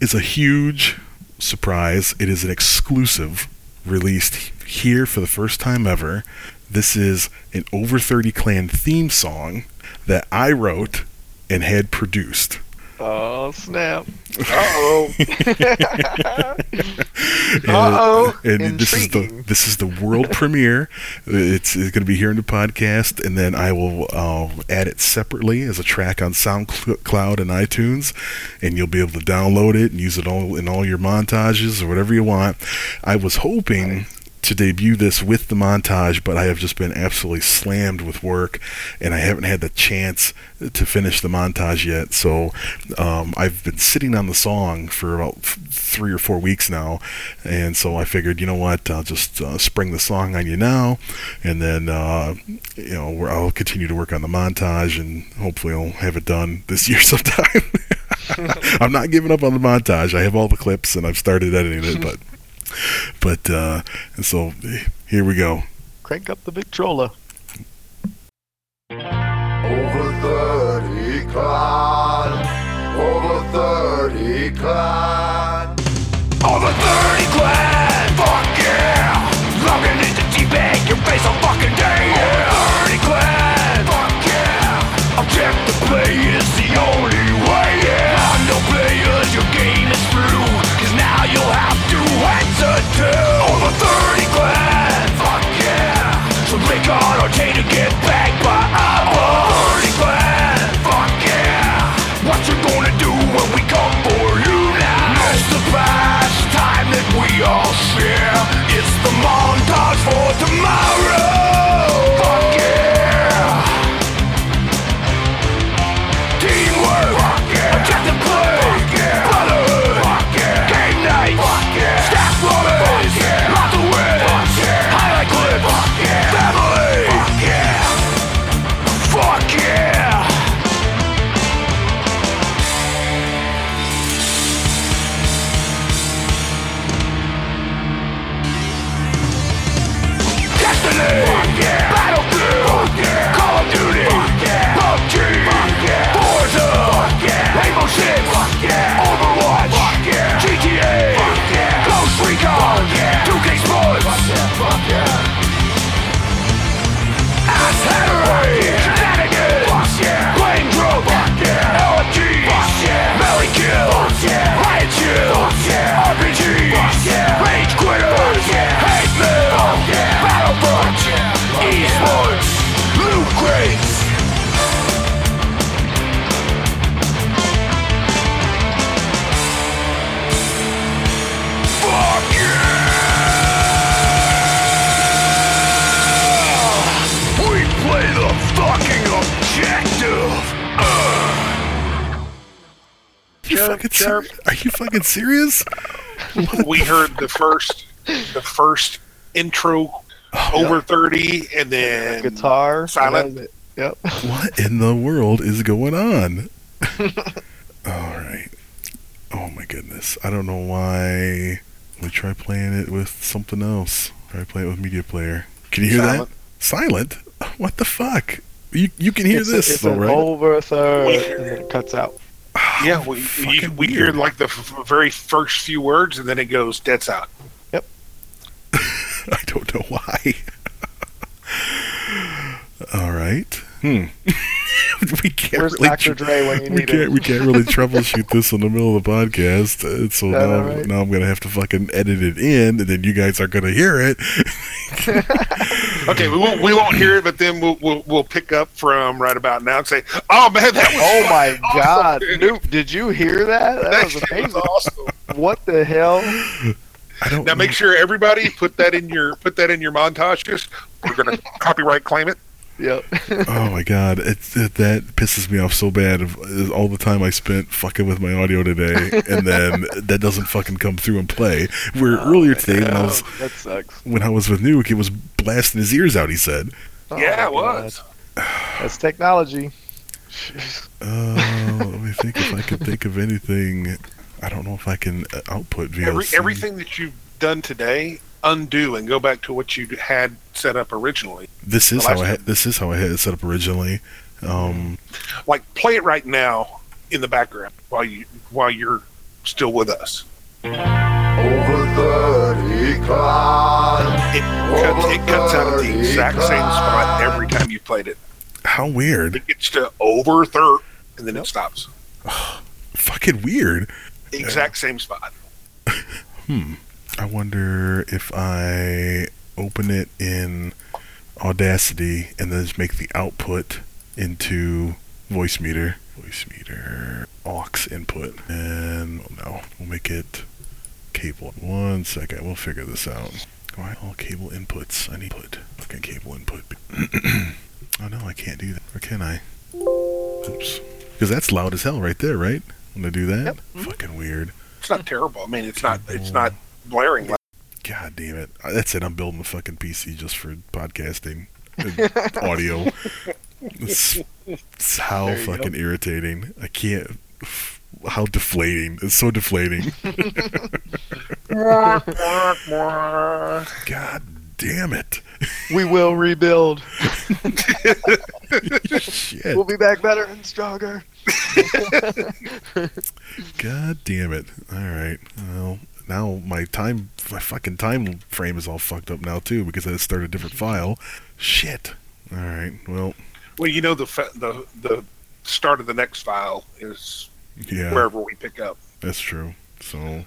is a huge surprise. It is an exclusive released here for the first time ever. This is an Over 30 Clan theme song that I wrote and had produced. Oh snap! Uh oh. And- Uh-oh. And this is the this is the world premiere. It's, it's going to be here in the podcast, and then I will uh, add it separately as a track on SoundCloud and iTunes, and you'll be able to download it and use it all in all your montages or whatever you want. I was hoping. To debut this with the montage, but I have just been absolutely slammed with work, and I haven't had the chance to finish the montage yet. So um, I've been sitting on the song for about th- three or four weeks now, and so I figured, you know what, I'll just uh, spring the song on you now, and then uh, you know I'll continue to work on the montage, and hopefully I'll have it done this year sometime. I'm not giving up on the montage. I have all the clips, and I've started editing it, but but uh, and so here we go. Crank up the Victrola. Over 30 clan. Over 30 clan. Are you fucking serious? we heard the first the first intro oh, over 30 and then Guitar. Silent. that was it. Yep. What in the world is going on? All right. Oh my goodness. I don't know why. Let me try playing it with something else. Try playing it with Media Player. Can you hear Silent. that? Silent? What the fuck? You you can hear it's this, a, it's though, right? over a third, and then it cuts out. yeah we, you, we hear like the f- very first few words and then it goes dead silent Yep, I don't know why. All right. Hmm. we can't Where's really Dr. Dre when you we need can't him? we can't really troubleshoot this in the middle of the podcast. Uh, so That now, all right? now I'm gonna have to fucking edit it in, and then you guys are gonna hear it. okay we won't we won't hear it but then we'll we'll, we'll pick up from right about now and say oh man that was Oh my awesome, God, dude. Noop! Did you hear that? That that was amazing. was awesome What the hell? I don't. now make sure everybody put that in your put that in your montages we're gonna copyright claim it Yep. Oh my god, it's it, that pisses me off so bad. Of all the time I spent fucking with my audio today, and then that doesn't fucking come through and play. Where earlier today, when I was Oh, that sucks. when I was with Nuke, he was blasting his ears out. He said, Oh yeah it was That's technology. Uh, let me think if I can think of anything. I don't know if I can uh, output VLC. Every, everything that you've done today undo and go back to what you had set up originally. This is how last I had, this is how I had it set up originally. Um, like play it right now in the background while you while you're still with us. Over 30 climb. it cuts, it cuts out at the exact same spot every time you played it. How weird, it gets to over third and then it stops. Fucking weird. the exact same spot. Hmm. I wonder if I open it in Audacity and then just make the output into VoiceMeeter. Voice meter aux input. And no, we'll make it cable. One second, we'll figure this out. Why all cable inputs? I need put fucking cable input. oh no, I can't do that. Or can I? Oops. Because that's loud as hell right there, right? When I do that? Yep. Mm-hmm. Fucking weird. it's not terrible i mean it's not it's not blaring like God damn it. That's it. I'm building the fucking PC just for podcasting and audio. It's, it's how There you go. fucking irritating. I can't. How deflating. It's so deflating. God damn it. We will rebuild. Shit. We'll be back better and stronger. God damn it. Alright. Well, now my time, my fucking time frame is all fucked up now too because I started a different file. Shit. Alright. Well, well you know the the the start of the next file is yeah. wherever we pick up That's true. So,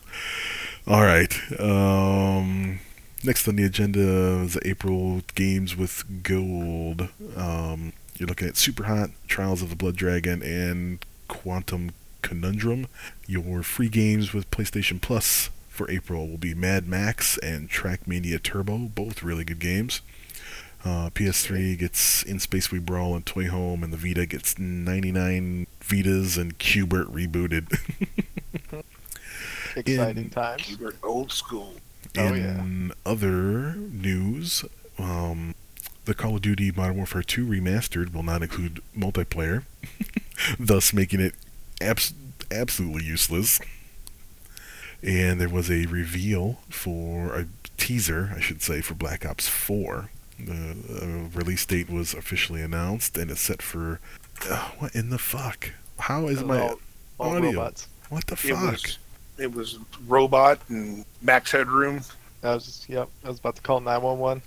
all right. Um, next on the agenda is the April games with gold. Um, you're looking at Super Hot, Trials of the Blood Dragon, and Quantum Conundrum. Your free games with PlayStation Plus for April will be Mad Max and Trackmania Turbo, both really good games. Uh, PS3 gets In Space We Brawl and Toy Home, and the Vita gets 99 Vitas and Qbert rebooted. Exciting In- times. Hubert, old school Oh, In other news, um, the Call of Duty Modern Warfare 2 remastered will not include multiplayer, thus making it abs- absolutely useless. And there was a reveal for a teaser, I should say, for Black Ops 4. The uh, release date was officially announced, and it's set for. Uh, what in the fuck? How is my all, all audio? robots. What the it fuck? was it was robot and max headroom I was just, yep. I was about to call 911.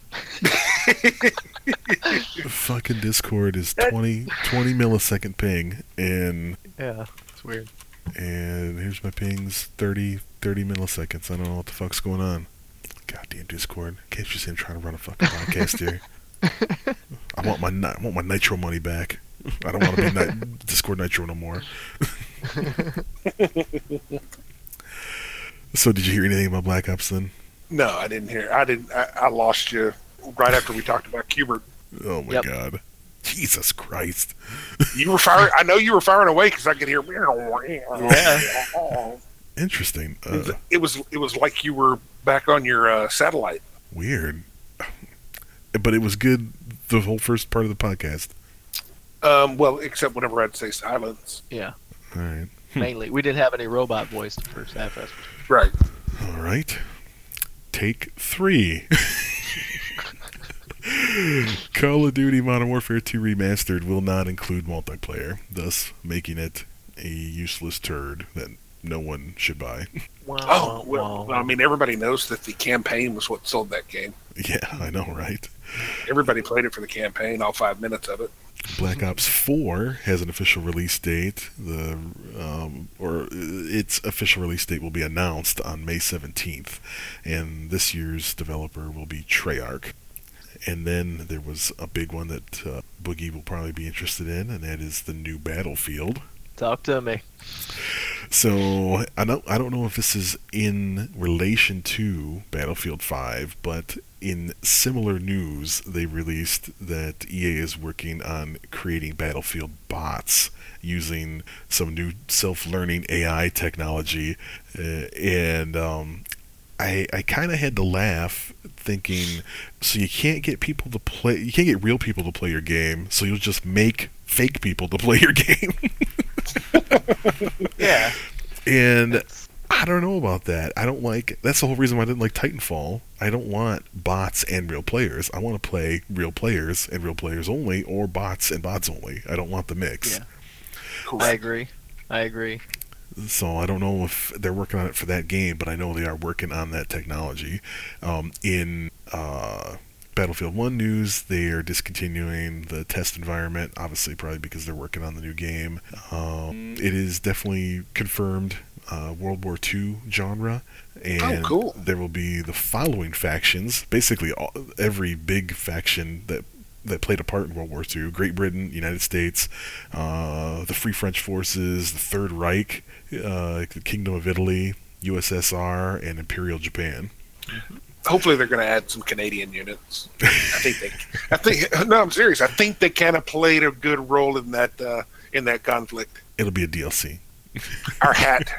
fucking Discord is 20, 20 millisecond ping, and Yeah, it's weird. and here's my pings 30, 30 milliseconds. I don't know what the fuck's going on. Goddamn Discord! Can't you see I'm trying to run a fucking podcast here? I want my ni- I want my Nitro money back. I don't want to be ni- Discord Nitro no more. so, did you hear anything about Black Ops then? no i didn't hear i didn't i, I lost you right after we talked about Qbert. Oh my Yep. god! Jesus Christ. You were firing. I know you were firing away because I could hear. Yeah. Interesting. Uh, It was it was like you were back on your uh, satellite. weird. But it was good the whole first part of the podcast. Um, well, except whenever I'd say silence. Yeah. All right. Mainly, we didn't have any robot voice the first half. That's Right. All right. Take three. Call of Duty Modern Warfare 2 Remastered will not include multiplayer, thus making it a useless turd that no one should buy. Wow. Oh well, I mean, everybody knows that the campaign was what sold that game. yeah, I know, right? Everybody played it for the campaign, all five minutes of it. Black Ops 4 has an official release date. The um, or its official release date will be announced on May 17th, and this year's developer will be Treyarch. And then there was a big one that uh, Boogie will probably be interested in, and that is the new Battlefield. Talk to me. So I don't I don't know if this is in relation to Battlefield 5, but in similar news, they released that EA is working on creating Battlefield bots using some new self-learning AI technology, uh, and um, I I kind of had to laugh thinking, so you can't get people to play, you can't get real people to play your game, so you'll just make fake people to play your game. Yeah. and I don't know about that. I don't like. That's the whole reason why I didn't like Titanfall. I don't want bots and real players. I want to play real players and real players only, or bots and bots only. I don't want the mix. Yeah. I agree. I agree. So I don't know if they're working on it for that game, but I know they are working on that technology. Um, in uh, Battlefield 1 news, they are discontinuing the test environment, obviously, probably because they're working on the new game. Um, it is definitely confirmed uh, World War II genre. And cool. there will be the following factions. Basically, all, every big faction that that played a part in World War II: Great Britain, United States, uh, the Free French Forces, the Third Reich, uh, the Kingdom of Italy, USSR, and Imperial Japan. Hopefully, they're going to add some Canadian units. I think they. I think no, I'm serious. I think they kind of played a good role in that uh, in that conflict. It'll be a DLC. Our hat,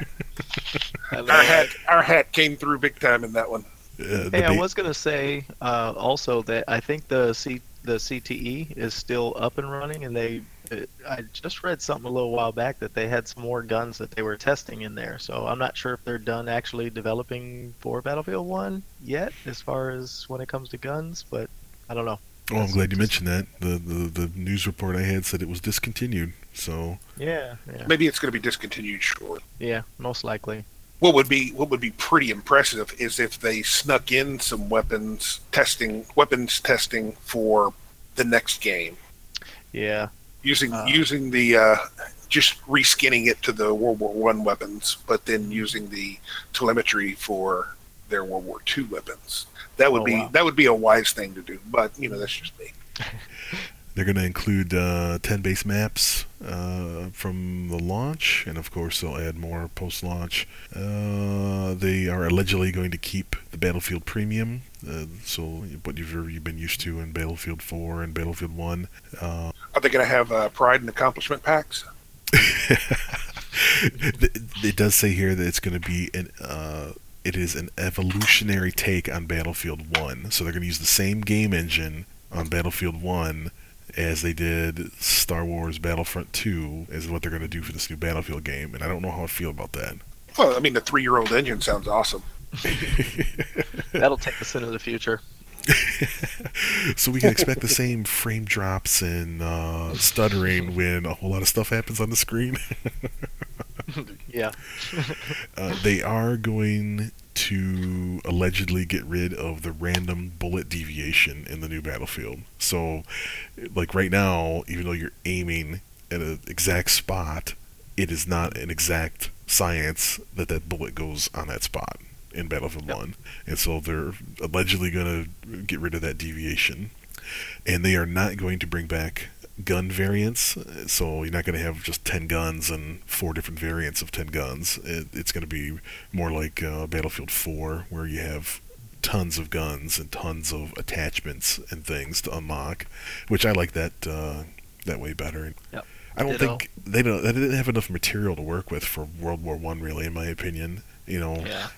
our love hat, our hat came through big time in that one. Uh, the Hey, I was gonna say uh, also that I think the C the CTE is still up and running, and they. It, I just read something a little while back that they had some more guns that they were testing in there. So I'm not sure if they're done actually developing for Battlefield One yet, as far as when it comes to guns. But I don't know. Oh, I'm That's glad you mentioned that. The, the the news report I had said it was discontinued. So Yeah, yeah, Maybe it's going to be discontinued short. yeah. Most likely. What would be what would be pretty impressive is if they snuck in some weapons testing, weapons testing for the next game, Yeah, using Uh. using the uh, just reskinning it to the World War One weapons, but then using the telemetry for their World War Two weapons. That would Oh, be wow. that would be a wise thing to do. But you know, that's just me. they're going to include uh, 10 base maps uh, from the launch, and of course they'll add more post-launch. Uh, they are allegedly going to keep the Battlefield Premium, uh, so what you've you've been used to in Battlefield 4 and Battlefield 1. Uh, Are they going to have uh, pride and accomplishment packs? It does say here that it's going to be an uh, it is an evolutionary take on Battlefield 1 so they're going to use the same game engine on Battlefield 1 as they did Star Wars Battlefront 2 is what they're going to do for this new Battlefield game and I don't know how I feel about that Well, I mean, the three-year-old engine sounds awesome. that'll take us into the future. so we can expect the same frame drops and uh, stuttering when a whole lot of stuff happens on the screen Yeah. Uh, they are going to allegedly get rid of the random bullet deviation in the new battlefield. So, like right now, even though you're aiming at an exact spot, it is not an exact science that that bullet goes on that spot in Battlefield Yep. 1. And so they're allegedly going to get rid of that deviation. And they are not going to bring back gun variants. So you're not going to have just 10 guns and four different variants of 10 guns. It, it's going to be more like uh, Battlefield 4, where you have tons of guns and tons of attachments and things to unlock, which I like that uh, that way better. Yep. I don't Ditto. think they don't they didn't have enough material to work with for World War One, really, in my opinion. You know, Yeah.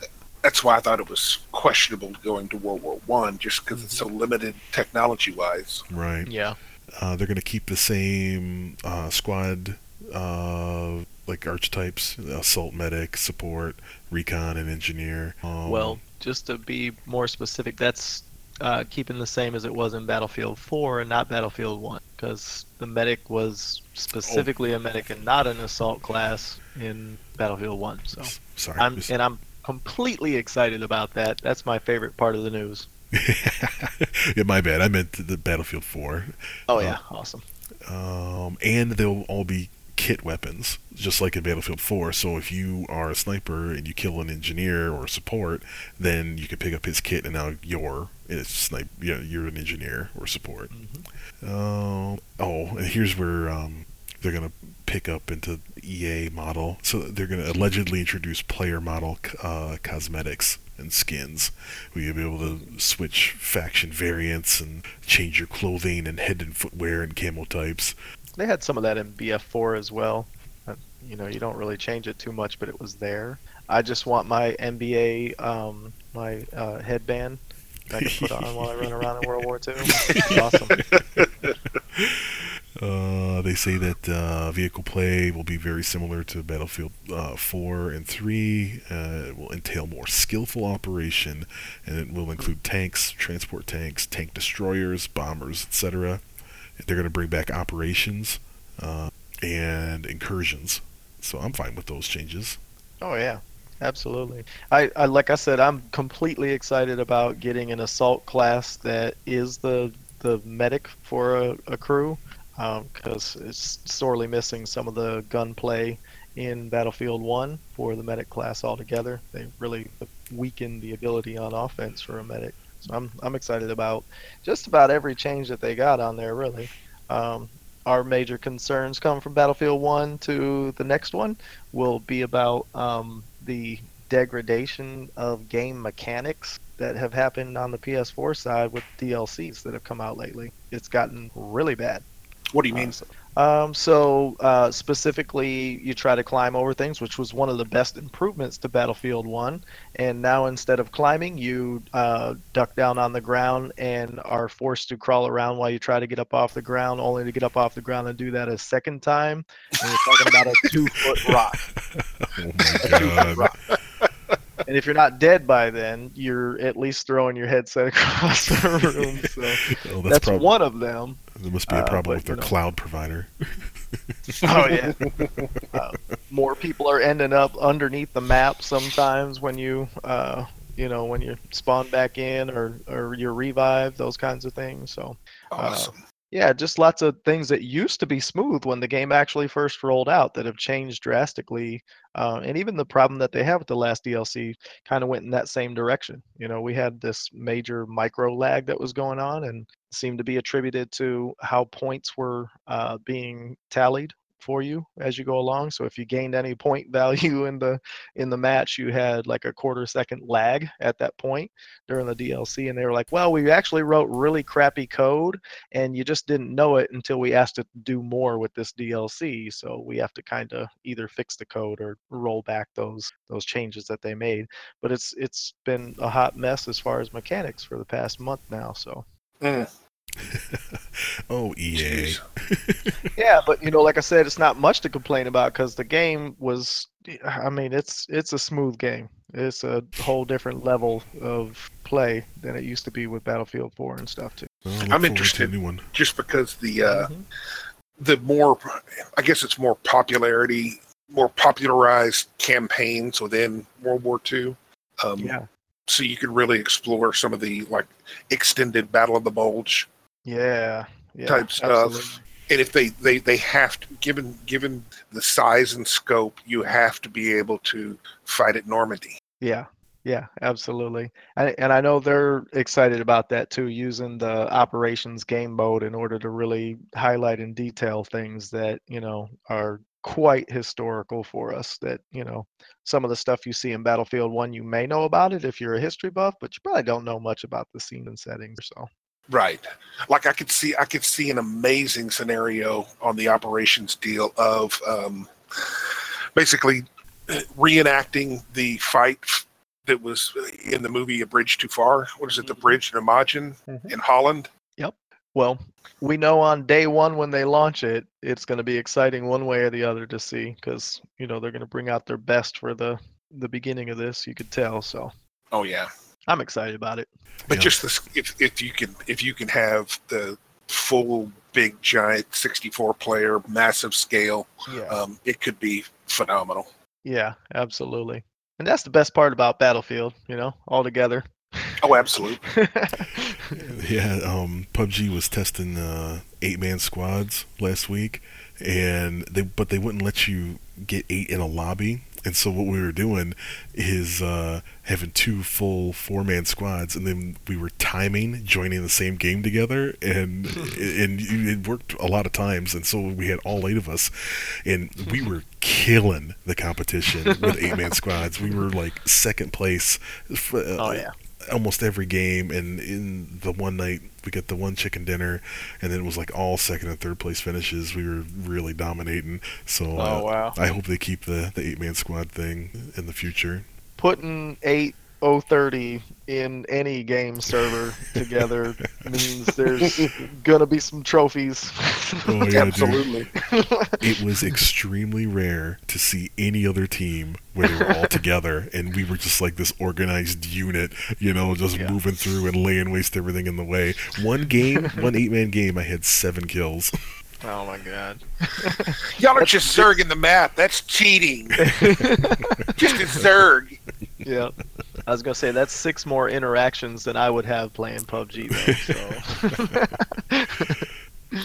That's why I thought it was questionable going to World War One, just because it's so limited technology wise. right? Yeah. Uh, they're going to keep the same uh, squad, uh, like archetypes: assault, medic, support, recon, and engineer. Um, Well, just to be more specific, that's uh, keeping the same as it was in Battlefield 4 and not Battlefield 1, because the medic was specifically a medic and not an assault class in Battlefield 1. So sorry, I'm and I'm completely excited about that. That's my favorite part of the news. yeah, my bad. I meant the Battlefield 4. Oh yeah, awesome. Um, and they'll all be kit weapons, just like in Battlefield 4. So if you are a sniper and you kill an engineer or support, then you can pick up his kit, and now you're a snipe. You know, you're an engineer or support. Um, oh, and here's where um, they're gonna pick up into EA model. So they're gonna allegedly introduce player model uh, cosmetics and skins. Where you'll be able to switch faction variants and change your clothing and head and footwear and camo types. They had some of that in BF4 as well. Uh, you know, you don't really change it too much, but it was there. I just want my NBA, um, my uh, headband I can put on while I run around in World War II. It's awesome. Uh, they say that uh, vehicle play will be very similar to Battlefield uh, 4 and 3. Uh, it will entail more skillful operation, and it will include tanks, transport tanks, tank destroyers, bombers, etc. They're going to bring back operations uh, and incursions. So I'm fine with those changes. Oh yeah, absolutely. I, I like I said, I'm completely excited about getting an assault class that is the the medic for a, a crew, because it's sorely missing some of the gunplay in Battlefield One for the medic class altogether. They really weakened the ability on offense for a medic. So I'm I'm excited about just about every change that they got on there. Really. Um, our major concerns come from Battlefield 1 to the next one will be about um, the degradation of game mechanics that have happened on the PS4 side with DLCs that have come out lately. It's gotten really bad. What do you mean? Uh, Um, so uh, specifically, you try to climb over things, which was one of the best improvements to Battlefield One. And now instead of climbing, you uh, duck down on the ground and are forced to crawl around while you try to get up off the ground, only to get up off the ground and do that a second time. And we're talking about a two-foot rock. Oh my god. And if you're not dead by then, you're at least throwing your headset across the room. So Oh, that's, that's prob- one of them. There must be a uh, problem but, with their you know. cloud provider. Oh yeah. uh, more people are ending up underneath the map sometimes when you, uh, you know, when you spawn back in or or you're revived, those kinds of things. So Awesome. Yeah, just lots of things that used to be smooth when the game actually first rolled out that have changed drastically. Uh, and even the problem that they have with the last DLC kind of went in that same direction. You know, we had this major micro lag that was going on and seemed to be attributed to how points were uh, being tallied for you as you go along. So if you gained any point value in the in the match, you had like a quarter second lag at that point during the DLC, and they were like, "Well, we actually wrote really crappy code, and you just didn't know it until we asked it to do more with this DLC. So we have to kind of either fix the code or roll back those those changes that they made. But it's it's been a hot mess as far as mechanics for the past month now. So Mm, oh, EA. yeah, but you know, like I said, it's not much to complain about because the game was. I mean, it's it's a smooth game. It's a whole different level of play than it used to be with Battlefield 4 and stuff too. Well, I'm forward to a interested. in one. Just because the uh, Mhm. the more, I guess it's more popularity, more popularized campaigns within World War II. Um, Yeah. So you could really explore some of the like extended Battle of the Bulge Yeah. Yeah. type stuff. absolutely. And if they, they, they have to, given given the size and scope, you have to be able to fight at Normandy. Yeah, yeah, absolutely. And, and I know they're excited about that too, using the operations game mode in order to really highlight in detail things that, you know, are quite historical for us. That, you know, some of the stuff you see in Battlefield 1, you may know about it if you're a history buff, but you probably don't know much about the scene and settings. So, Right. Like I could see, I could see an amazing scenario on the operations deal of um, basically uh, reenacting the fight that was in the movie A Bridge Too Far. What is it? The Bridge in Nijmegen Mhm. in Holland. Yep. Well, we know on day one when they launch it, it's going to be exciting one way or the other to see because you know they're going to bring out their best for the the beginning of this. You could tell, so Oh yeah. I'm excited about it. But Yeah. just this, if if you can if you can have the full big giant 64 player massive scale, Yeah. um, it could be phenomenal. Yeah, absolutely. And that's the best part about Battlefield, you know, all together. Oh, absolutely. Yeah, um, PUBG was testing uh, eight-man squads last week, and they but they wouldn't let you get eight in a lobby. And so what we were doing is uh, having two full four-man squads, and then we were timing joining the same game together, and and it worked a lot of times. And so we had all eight of us, and we were killing the competition with eight-man squads. We were like second place. uh, oh yeah. Almost every game and in the one night we got the one chicken dinner and then it was like all second and third place finishes. We were really dominating. So uh, Oh wow. i hope they keep the the eight man squad thing in the future. Putting eight O thirty in any game server together means there's gonna be some trophies. oh yeah absolutely. it was extremely rare to see any other team where they were all together and we were just like this organized unit you know just Yeah. moving through and laying waste everything in the way one game one eight man game i had seven kills oh my god. Y'all are just zerging the map. That's cheating. just a zerg. Yeah. I was gonna say that's six more interactions than I would have playing PUBG though, so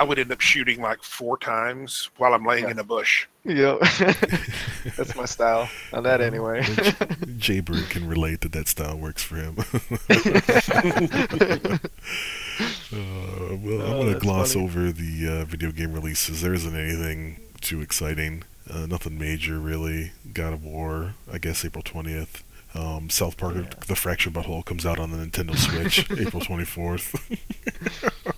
I would end up shooting like four times while I'm laying in a bush. Yep. That's my style. On that anyway. Jay Bird can relate that that style works for him. Uh, well, I'm Oh, going to gloss funny. over the uh, video game releases. There isn't anything too exciting. Uh, nothing major, really. God of War, I guess April 20th. Um, South Park, Yeah. The Fractured But Whole comes out on the Nintendo Switch April 24th.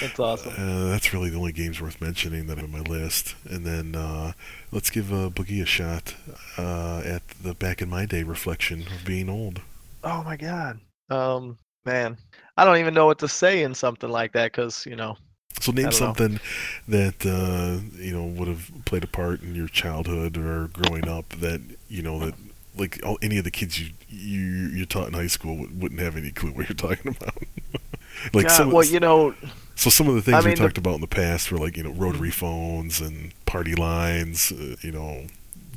That's awesome. Uh, that's really the only games worth mentioning that are on my list. And then uh, let's give uh, Boogie a shot uh, at the back in my day reflection of being old. Oh my god. Um man. I don't even know what to say in something like that because, you know, So name don't know. something that uh, you know would have played a part in your childhood or growing up that you know that like all, any of the kids you you you taught in high school would- wouldn't have any clue what you're talking about. like God, some, well, you know, so some of the things I we mean, the- Mm-hmm. talked about in the past were like you know rotary phones and party lines, uh, you know,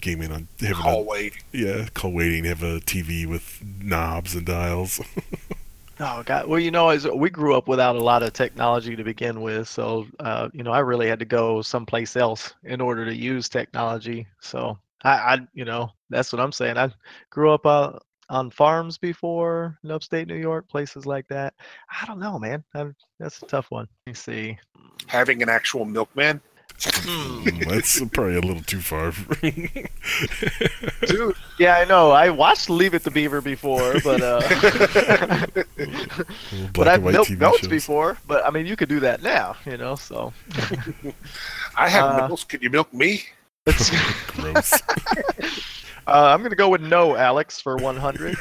gaming on having a, Hallway. yeah call waiting, have a TV with knobs and dials. Oh God! Well, you know, as we grew up without a lot of technology to begin with, so uh, you know, I really had to go someplace else in order to use technology. So I, I you know, that's what I'm saying. I grew up uh, on farms before in upstate New York, places like that. I don't know, man. I, that's a tough one. Let me see. Having an actual milkman. That's probably a little too far. Dude, Yeah, I know. I watched Leave It to Beaver before, but uh, but I've milked TV goats shows. before. But I mean, you could do that now, you know. So I have Uh, milk. Can you milk me? it's, Gross. uh, I'm gonna go with no, Alex, for 100.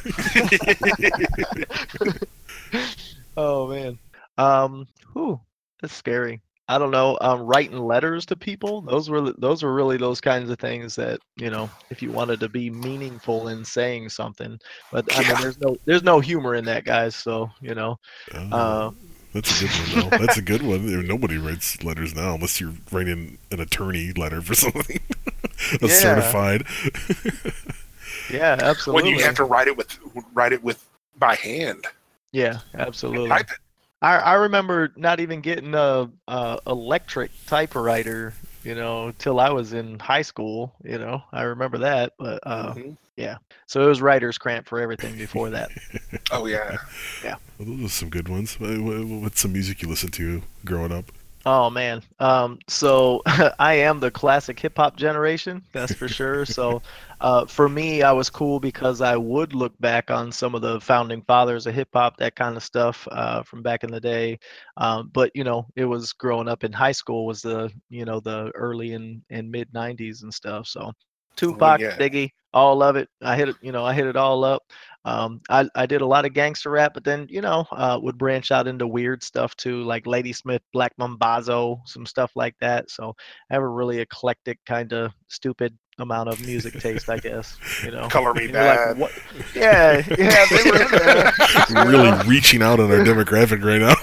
oh man. Um, whew, that's scary. I don't know. Um, writing letters to people. Those were those were really those kinds of things that you know, if you wanted to be meaningful in saying something. But I mean, there's no there's no humor in that, guys. So you know. Oh, Uh, that's a good one. Though. That's a good one. Nobody writes letters now unless you're writing an attorney letter for something. a Yeah. certified. yeah, absolutely. When you have to write it with write it with by hand. Yeah, absolutely. Type it. I I remember not even getting a, a electric typewriter, you know, till I was in high school. You know, I remember that. But uh, Mhm. so it was writer's cramp for everything before that. Oh yeah. Well, those are some good ones. What- what- What's some music you listened to growing up? Oh man. Um, so I am the classic hip hop generation, that's for sure. So uh, for me, I was cool because I would look back on some of the founding fathers of hip hop, that kind of stuff uh, from back in the day. Um, but you know, it was growing up in high school was the you know the early and, and mid '90s and stuff. So Tupac, yeah. Biggie, all of it. I hit it, you know, I hit it all up. Um, I, I did a lot of gangster rap, but then you know uh, would branch out into weird stuff too, like Ladysmith, Black Mambazo, some stuff like that. So I have a really eclectic kind of stupid amount of music taste, I guess. You know, Color Me And you're like, Bad. "What?" Yeah, yeah, they were in there. We're really reaching out on our demographic right now.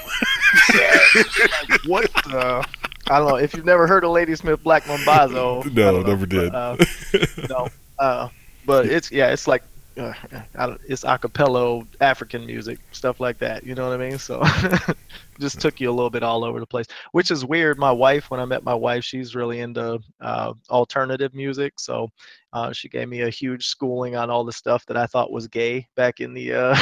what the? I don't know. If you've never heard of Ladysmith Black Mambazo, No, don't know, never did. but, uh, no, uh, but it's yeah, it's like uh, it's acapella African music, stuff like that. You know what I mean? So just took you a little bit all over the place, which is weird. My wife, when I met my wife, she's really into uh, alternative music, so uh, she gave me a huge schooling on all the stuff that I thought was gay back in the uh,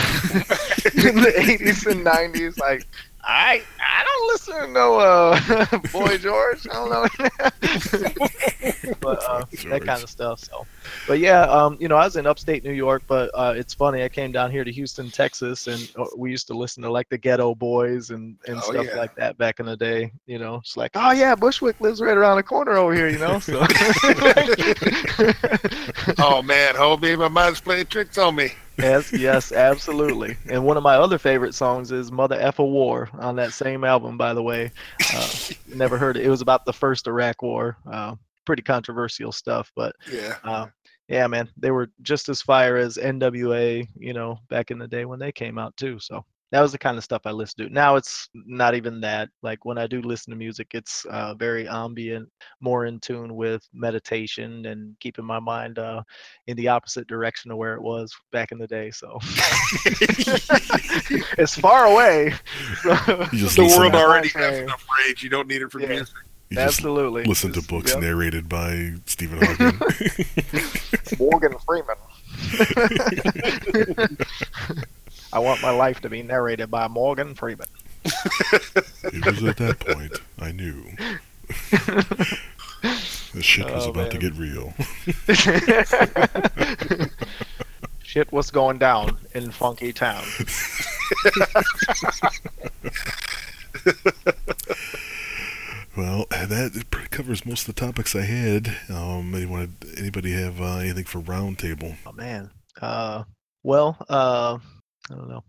in the 80s and 90s. Like I I don't listen to no uh, Boy George. I don't know, but uh, that kind of stuff. So, but yeah, um, you know, I was in upstate New York, but uh, it's funny. I came down here to Houston, Texas, and uh, we used to listen to like the Geto Boys and and Oh, stuff yeah. like that back in the day. You know, it's like, oh yeah, Bushwick lives right around the corner over here. You know, so. oh man, homie, my mind's playing tricks on me. Yes, yes, absolutely. And one of my other favorite songs is "Mother Effa War" on that same album, by the way. Uh, never heard it. It was about the first Iraq War. Uh, pretty controversial stuff, but Yeah. uh, yeah, man, they were just as fire as NWA, you know, back in the day when they came out too. So that was the kind of stuff I listened to. Now it's not even that. Like when I do listen to music, it's uh, very ambient, more in tune with meditation and keeping my mind uh, in the opposite direction of where it was back in the day. So it's far away. So- You just The world already has enough rage. You don't need it for Yeah. music. You Absolutely. listen to books yep. narrated by Stephen Hawking. Morgan Freeman. I want my life to be narrated by Morgan Freeman. it was at that point I knew. the shit was Oh, about to get real. Shit was going down in Funky Town. Well, that covers most of the topics I had. Um, anyone, anybody have uh, anything for roundtable? Oh man. Uh, well, uh, I don't know.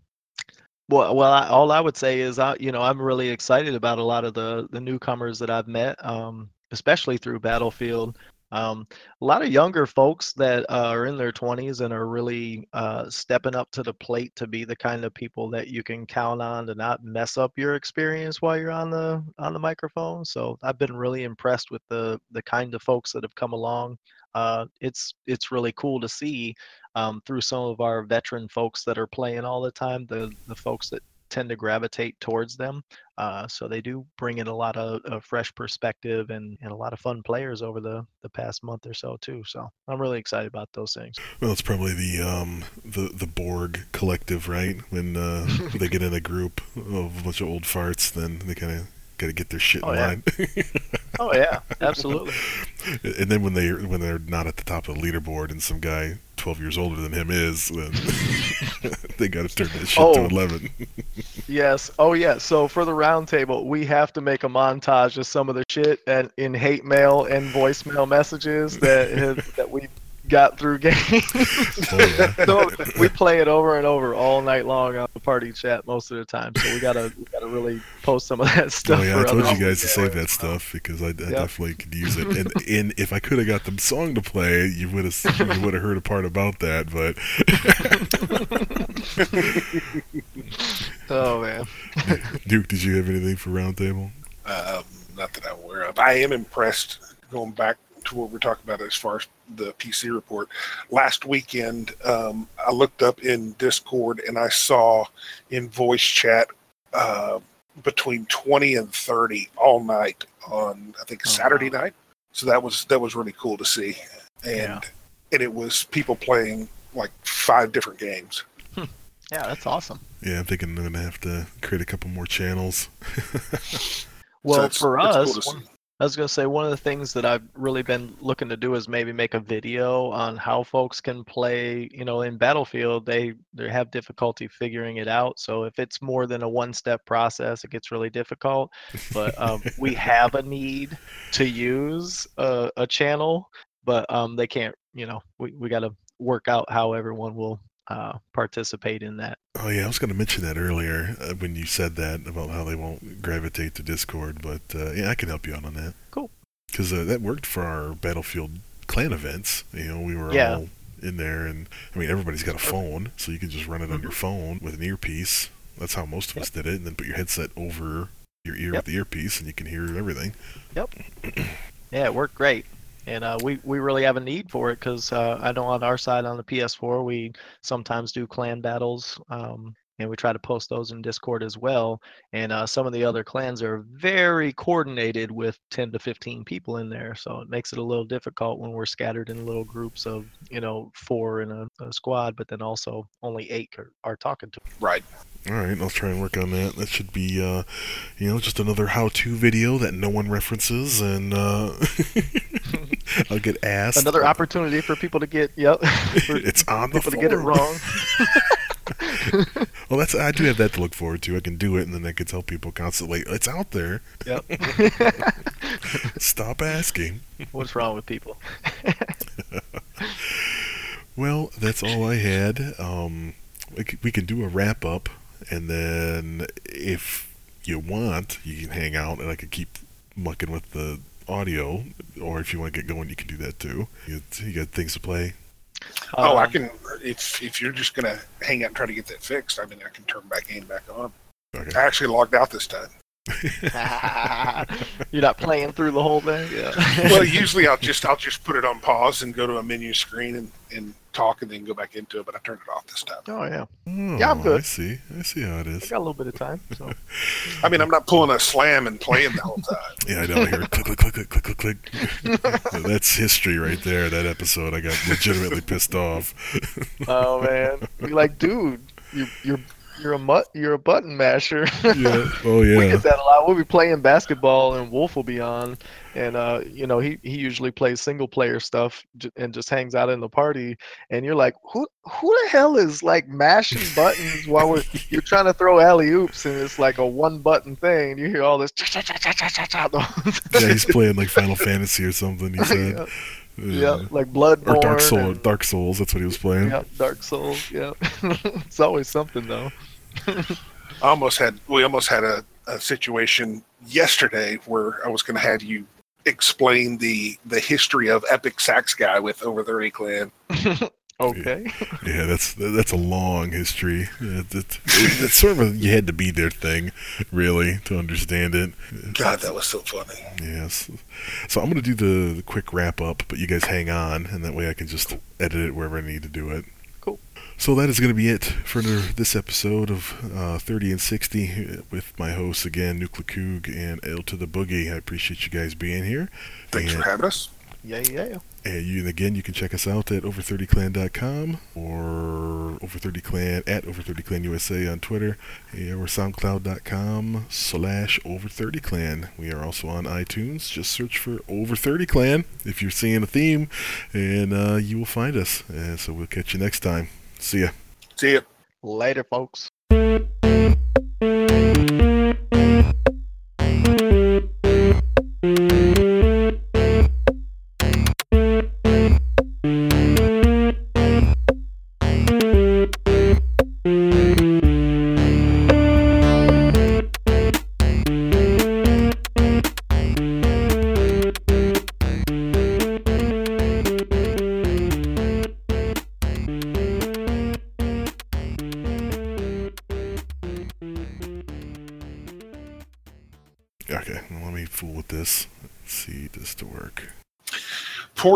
Well, well, I, all I would say is, I, you know, I'm really excited about a lot of the the newcomers that I've met, um, especially through Battlefield. Um, a lot of younger folks that uh, are in their 20s and are really uh, stepping up to the plate to be the kind of people that you can count on to not mess up your experience while you're on the on the microphone. So I've been really impressed with the the kind of folks that have come along. Uh, it's it's really cool to see um, through some of our veteran folks that are playing all the time, the the folks that tend to gravitate towards them. Uh, so they do bring in a lot of, of fresh perspective and, and a lot of fun players over the, the past month or so too. So I'm really excited about those things. Well, it's probably the um, the the Borg collective, right? When uh, they get in a group of a bunch of old farts, then they kind of got to get their shit in Oh, yeah. line. Oh yeah, absolutely. and then when they when they're not at the top of the leaderboard, and some guy twelve years older than him is, then they got to turn that shit Oh. to eleven. Yes. Oh, yeah. So for the roundtable, we have to make a montage of some of the shit and in hate mail and voicemail messages that have, that we got through games. Oh, yeah. so we play it over and over all night long on the party chat most of the time. So we gotta we gotta really post some of that stuff. Oh yeah, I told you guys to save that stuff because I, I Yep. definitely could use it. And and if I could have got the song to play, you would have you would have heard a part about that. But Oh man. Duke, did you have anything for roundtable? Um, not that I'm aware of. I am impressed going back to what we're talking about as far as the PC report. Last weekend, um, I looked up in Discord and I saw in voice chat uh, between 20 and 30 all night on I think Oh, Saturday wow. night. So that was that was really cool to see, and Yeah. and it was people playing like five different games. Yeah, that's awesome. Yeah, I'm thinking I'm gonna have to create a couple more channels. Well, it's- for us, cool us, to see. one- I was gonna say one of the things that I've really been looking to do is maybe make a video on how folks can play. You know, in Battlefield, they they have difficulty figuring it out. So if it's more than a one-step process, it gets really difficult. But um, we have a need to use a, a channel, but um, they can't. You know, we we got to work out how everyone will uh, participate in that. Oh yeah, I was going to mention that earlier uh, when you said that about how they won't gravitate to Discord, but uh, yeah, I can help you out on that. Cool. Because uh, that worked for our Battlefield clan events. You know, we were Yeah. all in there, and I mean, everybody's got a phone, so you can just run it on your phone with an earpiece. That's how most of us did it, and then put your headset over your ear Yep. with the earpiece, and you can hear everything. Yep. yeah, it worked great. And uh, we, we really have a need for it because uh, I know on our side on the PS4, we sometimes do clan battles um, and we try to post those in Discord as well. And uh, some of the other clans are very coordinated with 10 to 15 people in there. So it makes it a little difficult when we're scattered in little groups of, you know, four in a, a squad, but then also only eight are, are talking to. Right. All right, I'll try and work on that. That should be, uh, you know, just another how-to video that no one references, and uh, I'll get asked. Another opportunity for people to get, yep, it's on the people to get it wrong. Well, that's I do have that to look forward to. I can do it, and then I can tell people constantly, "It's out there. Yep. Stop asking." What's wrong with people? Well, that's all I had. Um, we can do a wrap up, and then if you want, you can hang out, and I can keep mucking with the audio. Or if you want to get going, you can do that too. You, you got things to play. oh, I Um, can. If if you're just gonna hang out and try to get that fixed, I mean, I can turn back in back on. Okay. I actually logged out this time. You're not playing through the whole thing. Yeah. well, usually I'll just I'll just put it on pause and go to a menu screen and, and talk and then go back into it. But I turned it off this time. oh yeah. Oh, Yeah, I'm good. I see. I see how it I got a little bit of time. So I mean, I'm not pulling a slam and playing the whole time. Yeah, I know. I hear click, click, click, click, click, click, click. That's history right there. That episode, I got legitimately pissed off. Oh man. You're like, dude, you you're you're a mut you're a button masher. yeah. Oh yeah. we get that a lot. We'll be playing basketball and Wolf will be on, and uh, you know he he usually plays single player stuff j- and just hangs out in the party. And you're like, who who the hell is like mashing buttons while we're you're trying to throw alley oops and it's like a one button thing. And you hear all this. Yeah, he's playing like Final Fantasy or something. He said. yeah, Yeah. yeah, like Bloodborne. Or Dark Soul. and- Dark Souls. That's what he was playing. Yep, Dark Souls. Yeah, it's always something though. I almost had we almost had a, a situation yesterday where I was going to have you explain the the history of Epic Sax Guy with Over Thirty Clan. Okay. Yeah, that's that's a long history. Yeah, that- It's sort of a you had to be there thing, really, to understand it. God, that was so funny. Yes. So I'm gonna do the, the quick wrap up, but you guys hang on, and that way I can just edit it wherever I need to do it. Cool. So that is gonna be it for this episode of uh, 30 and 60 with my hosts again, Nuclear Coog and L to the Boogie. I appreciate you guys being here. Thanks And- for having us. Yeah, yeah. And you, and again, you can check us out at over30clan.com or over30clan at over30clan USA on Twitter yeah, or soundcloud.com slash over30clan. We are also on iTunes. Just search for over30clan if you're seeing a theme, and uh, you will find us. And so we'll catch you next time. See ya. See ya. Later, folks.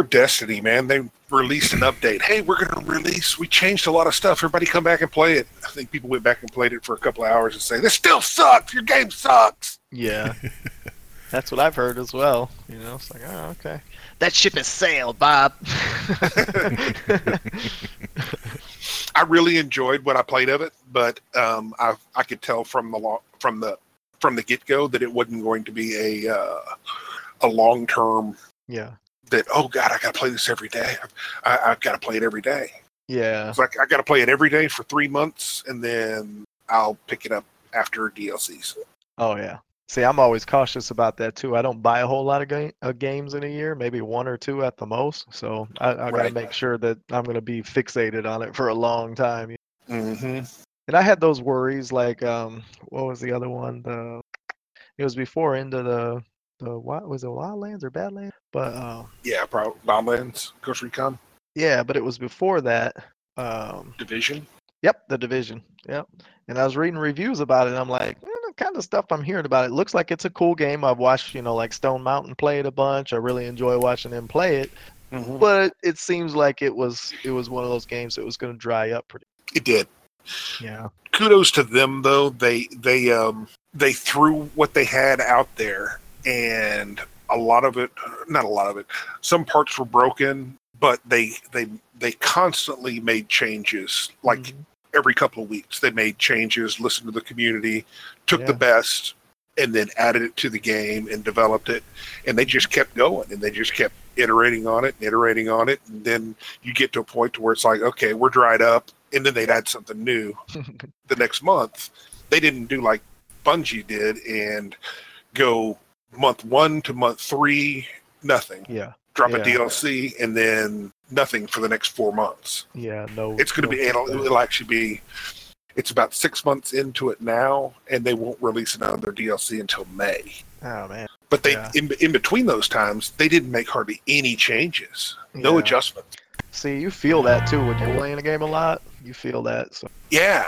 Destiny, man. They released an update. Hey, we're going to release. We changed a lot of stuff. Everybody come back and play it. I think people went back and played it for a couple of hours and say, "This still sucks. Your game sucks." Yeah. That's what I've heard as well. You know, it's like, oh, okay. That ship has sailed, Bob. I really enjoyed what I played of it, but um, I I could tell from the lo- from the from the get go that it wasn't going to be a uh, a long term Yeah. That oh god I got to play this every day. I, I've got to play it every day. Yeah. It's like I got to play it every day for three months and then I'll pick it up after DLCs. Oh yeah. See, I'm always cautious about that too. I don't buy a whole lot of, ga- of games in a year, maybe one or two at the most. So I, I gotta Right. make sure that I'm gonna be fixated on it for a long time. Mm-hmm. And I had those worries, like um, what was the other one? The it was before into the the what was it Wildlands or Badlands? But uh, Yeah, probably Bomblands, Ghost Recon, yeah, but it was before that. Um, Division. Yep, the division. Yep. And I was reading reviews about it. And I'm like, eh, the kind of stuff I'm hearing about it looks like it's a cool game. I've watched, you know, like Stone Mountain play it a bunch. I really enjoy watching them play it. Mm-hmm. But it seems like it was it was one of those games that was going to dry up pretty. It did. Yeah. kudos to them though they they um they threw what they had out there and a lot of it not a lot of it some parts were broken but they they they constantly made changes like Mhm. every couple of weeks they made changes listened to the community took the best and then added it to the game and developed it. And they just kept going and they just kept iterating on it and iterating on it. And then you get to a point to where it's like okay we're dried up. And then they'd add something new the next month. They didn't do like bungie did and go month one to month three nothing yeah. drop a dlc and then nothing for the next four months Yeah. No. it's going to no be it'll, it'll actually be it's about six months into it now and they won't release another dlc until may Oh man. but they Yeah. in, in between those times they didn't make hardly any changes no Yeah. adjustments See, you feel that too when you're playing a game a lot. You feel that. So yeah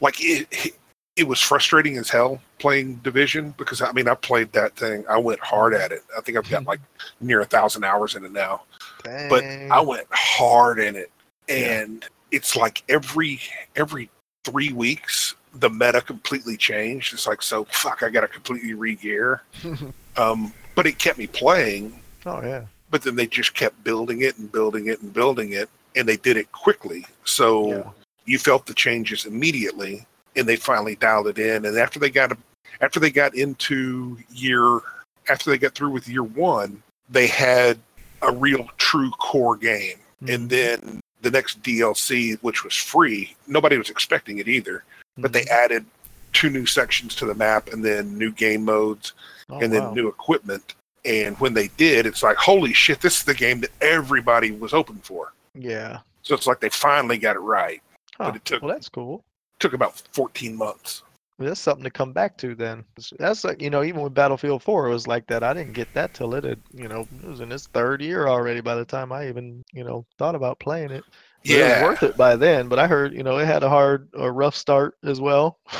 like it, it it was frustrating as hell playing division because i mean i played that thing. I went hard at it. I think i've got like near a thousand hours in it now. But i went hard in it. And it's like every every three weeks the meta completely changed. It's like so fuck i gotta completely re-gear. Um but it kept me playing. Oh yeah. but then they just kept building it and building it and building it and they did it quickly. So Yeah. you felt the changes immediately and they finally dialed it in and after they got after they got into year after they got through with year one they had a real true core game and Mhm. then the next dlc which was free nobody was expecting it either but they Mhm. added two new sections to the map and then new game modes Oh, and then wow. new equipment and when they did it's like holy shit this is the game that everybody was hoping for Yeah. so it's like they finally got it right Huh. it took- well, that's cool. Took about 14 months Well, That's something to come back to then. That's like you know, even with Battlefield 4, it was like that. I didn't get that till it had, you know, it was in its third year already by the time I even, you know, thought about playing it. But It yeah was worth it by then, but I heard, you know, it had a hard, a rough start as well.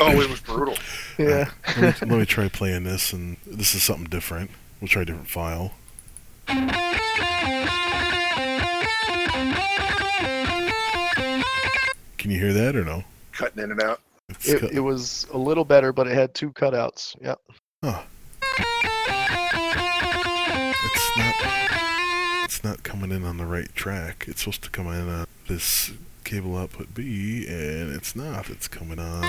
oh it was brutal yeah. let, me, let me try playing this, and this is something different. We'll try a different file. Can you hear that or no? cutting in and out It's It, cut- it was a little better, but it had two cutouts. Yep. Huh. It's not. It's not coming in on the right track. It's supposed to come in on this cable output B, and it's not. It's coming on.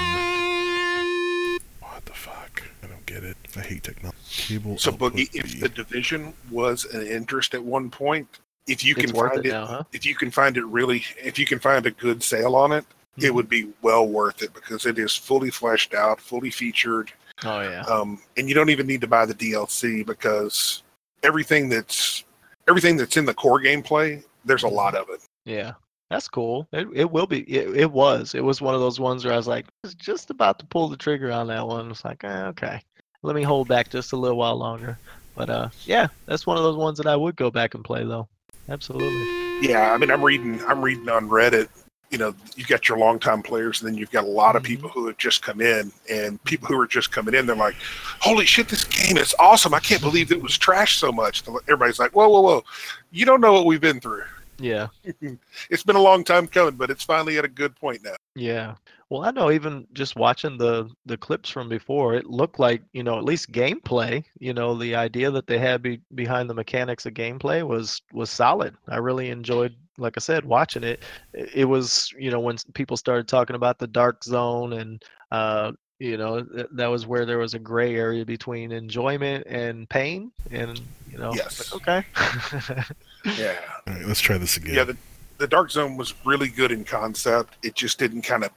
What the fuck? I don't get it. I hate technology. Cable so output boogie if the division was an interest at one point if you can it's worth find it it, now, huh? if you can find it really if you can find a good sale on it Mm-hmm. it would be well worth it because it is fully fleshed out fully featured Oh yeah. um, and you don't even need to buy the DLC because everything that's everything that's in the core gameplay, there's a lot of it. Yeah. That's cool. It, it will be. It, it was. It was one of those ones where I was like, I was just about to pull the trigger on that one. It's like, eh, okay, let me hold back just a little while longer. But uh, yeah, that's one of those ones that I would go back and play though. Absolutely. Yeah, I mean, I'm reading, I'm reading on Reddit. You know, you got your longtime players, and then you've got a lot of Mhm. people who have just come in, and people who are just coming in, they're like, "Holy shit, this game is awesome! I can't believe it was trash so much." Everybody's like, "Whoa, whoa, whoa! You don't know what we've been through. Yeah. It's been a long time coming, but it's finally at a good point now." Yeah. Well, I know even just watching the the clips from before, it looked like, you know, at least gameplay, you know, the idea that they had be, behind the mechanics of gameplay was was solid. I really enjoyed, like I said, watching it. It it was, you know, when people started talking about the dark zone and uh you know th- that was where there was a gray area between enjoyment and pain, and you know, Yes. like, okay, Yeah. All right, let's try this again. Yeah, the, the Dark Zone was really good in concept. It just didn't kind of.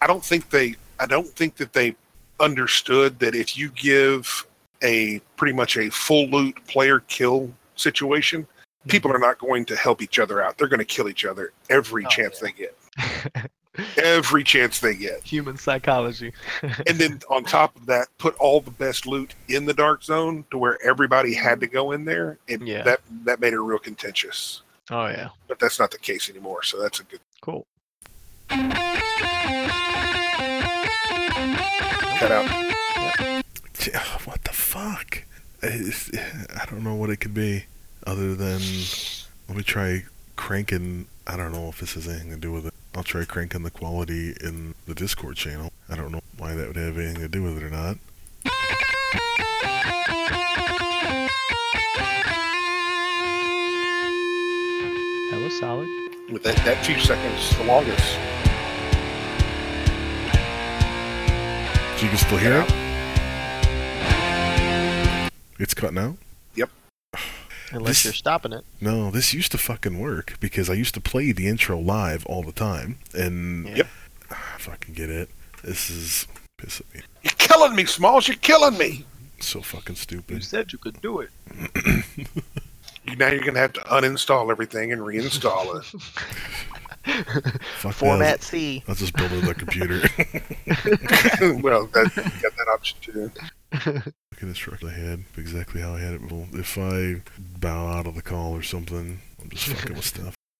I don't think they. I don't think that they understood that if you give a pretty much a full loot player kill situation, mm-hmm. people are not going to help each other out. They're going to kill each other every Oh, chance yeah. they get. Every chance they get. human psychology. And then on top of that, put all the best loot in the Dark Zone to where everybody had to go in there. And Yeah. that that made it real contentious. oh yeah, But that's not the case anymore. So that's a good cool. cut out. Yeah, What the fuck? It's- I don't know what it could be other than let me try cranking. I don't know if this has anything to do with it. I'll try cranking the quality in the Discord channel. I don't know why that would have anything to do with it or not. That was solid. With that, that few seconds, the longest. So you can still hear it? It's cutting out? Unless This- you're stopping it. No, this used to fucking work because I used to play the intro live all the time. And Yeah. Yep. Ah, fucking get it. This is pissing me. You're killing me, Smalls. You're killing me. So fucking stupid. You said you could do it. Now you're gonna have to uninstall everything and reinstall it. Fuck Format that. C. I'll just build it on a computer. well, that, you got that option too. Look at this truck I had, exactly how I had it. Well, if I bow out of the call or something, I'm just fucking with stuff.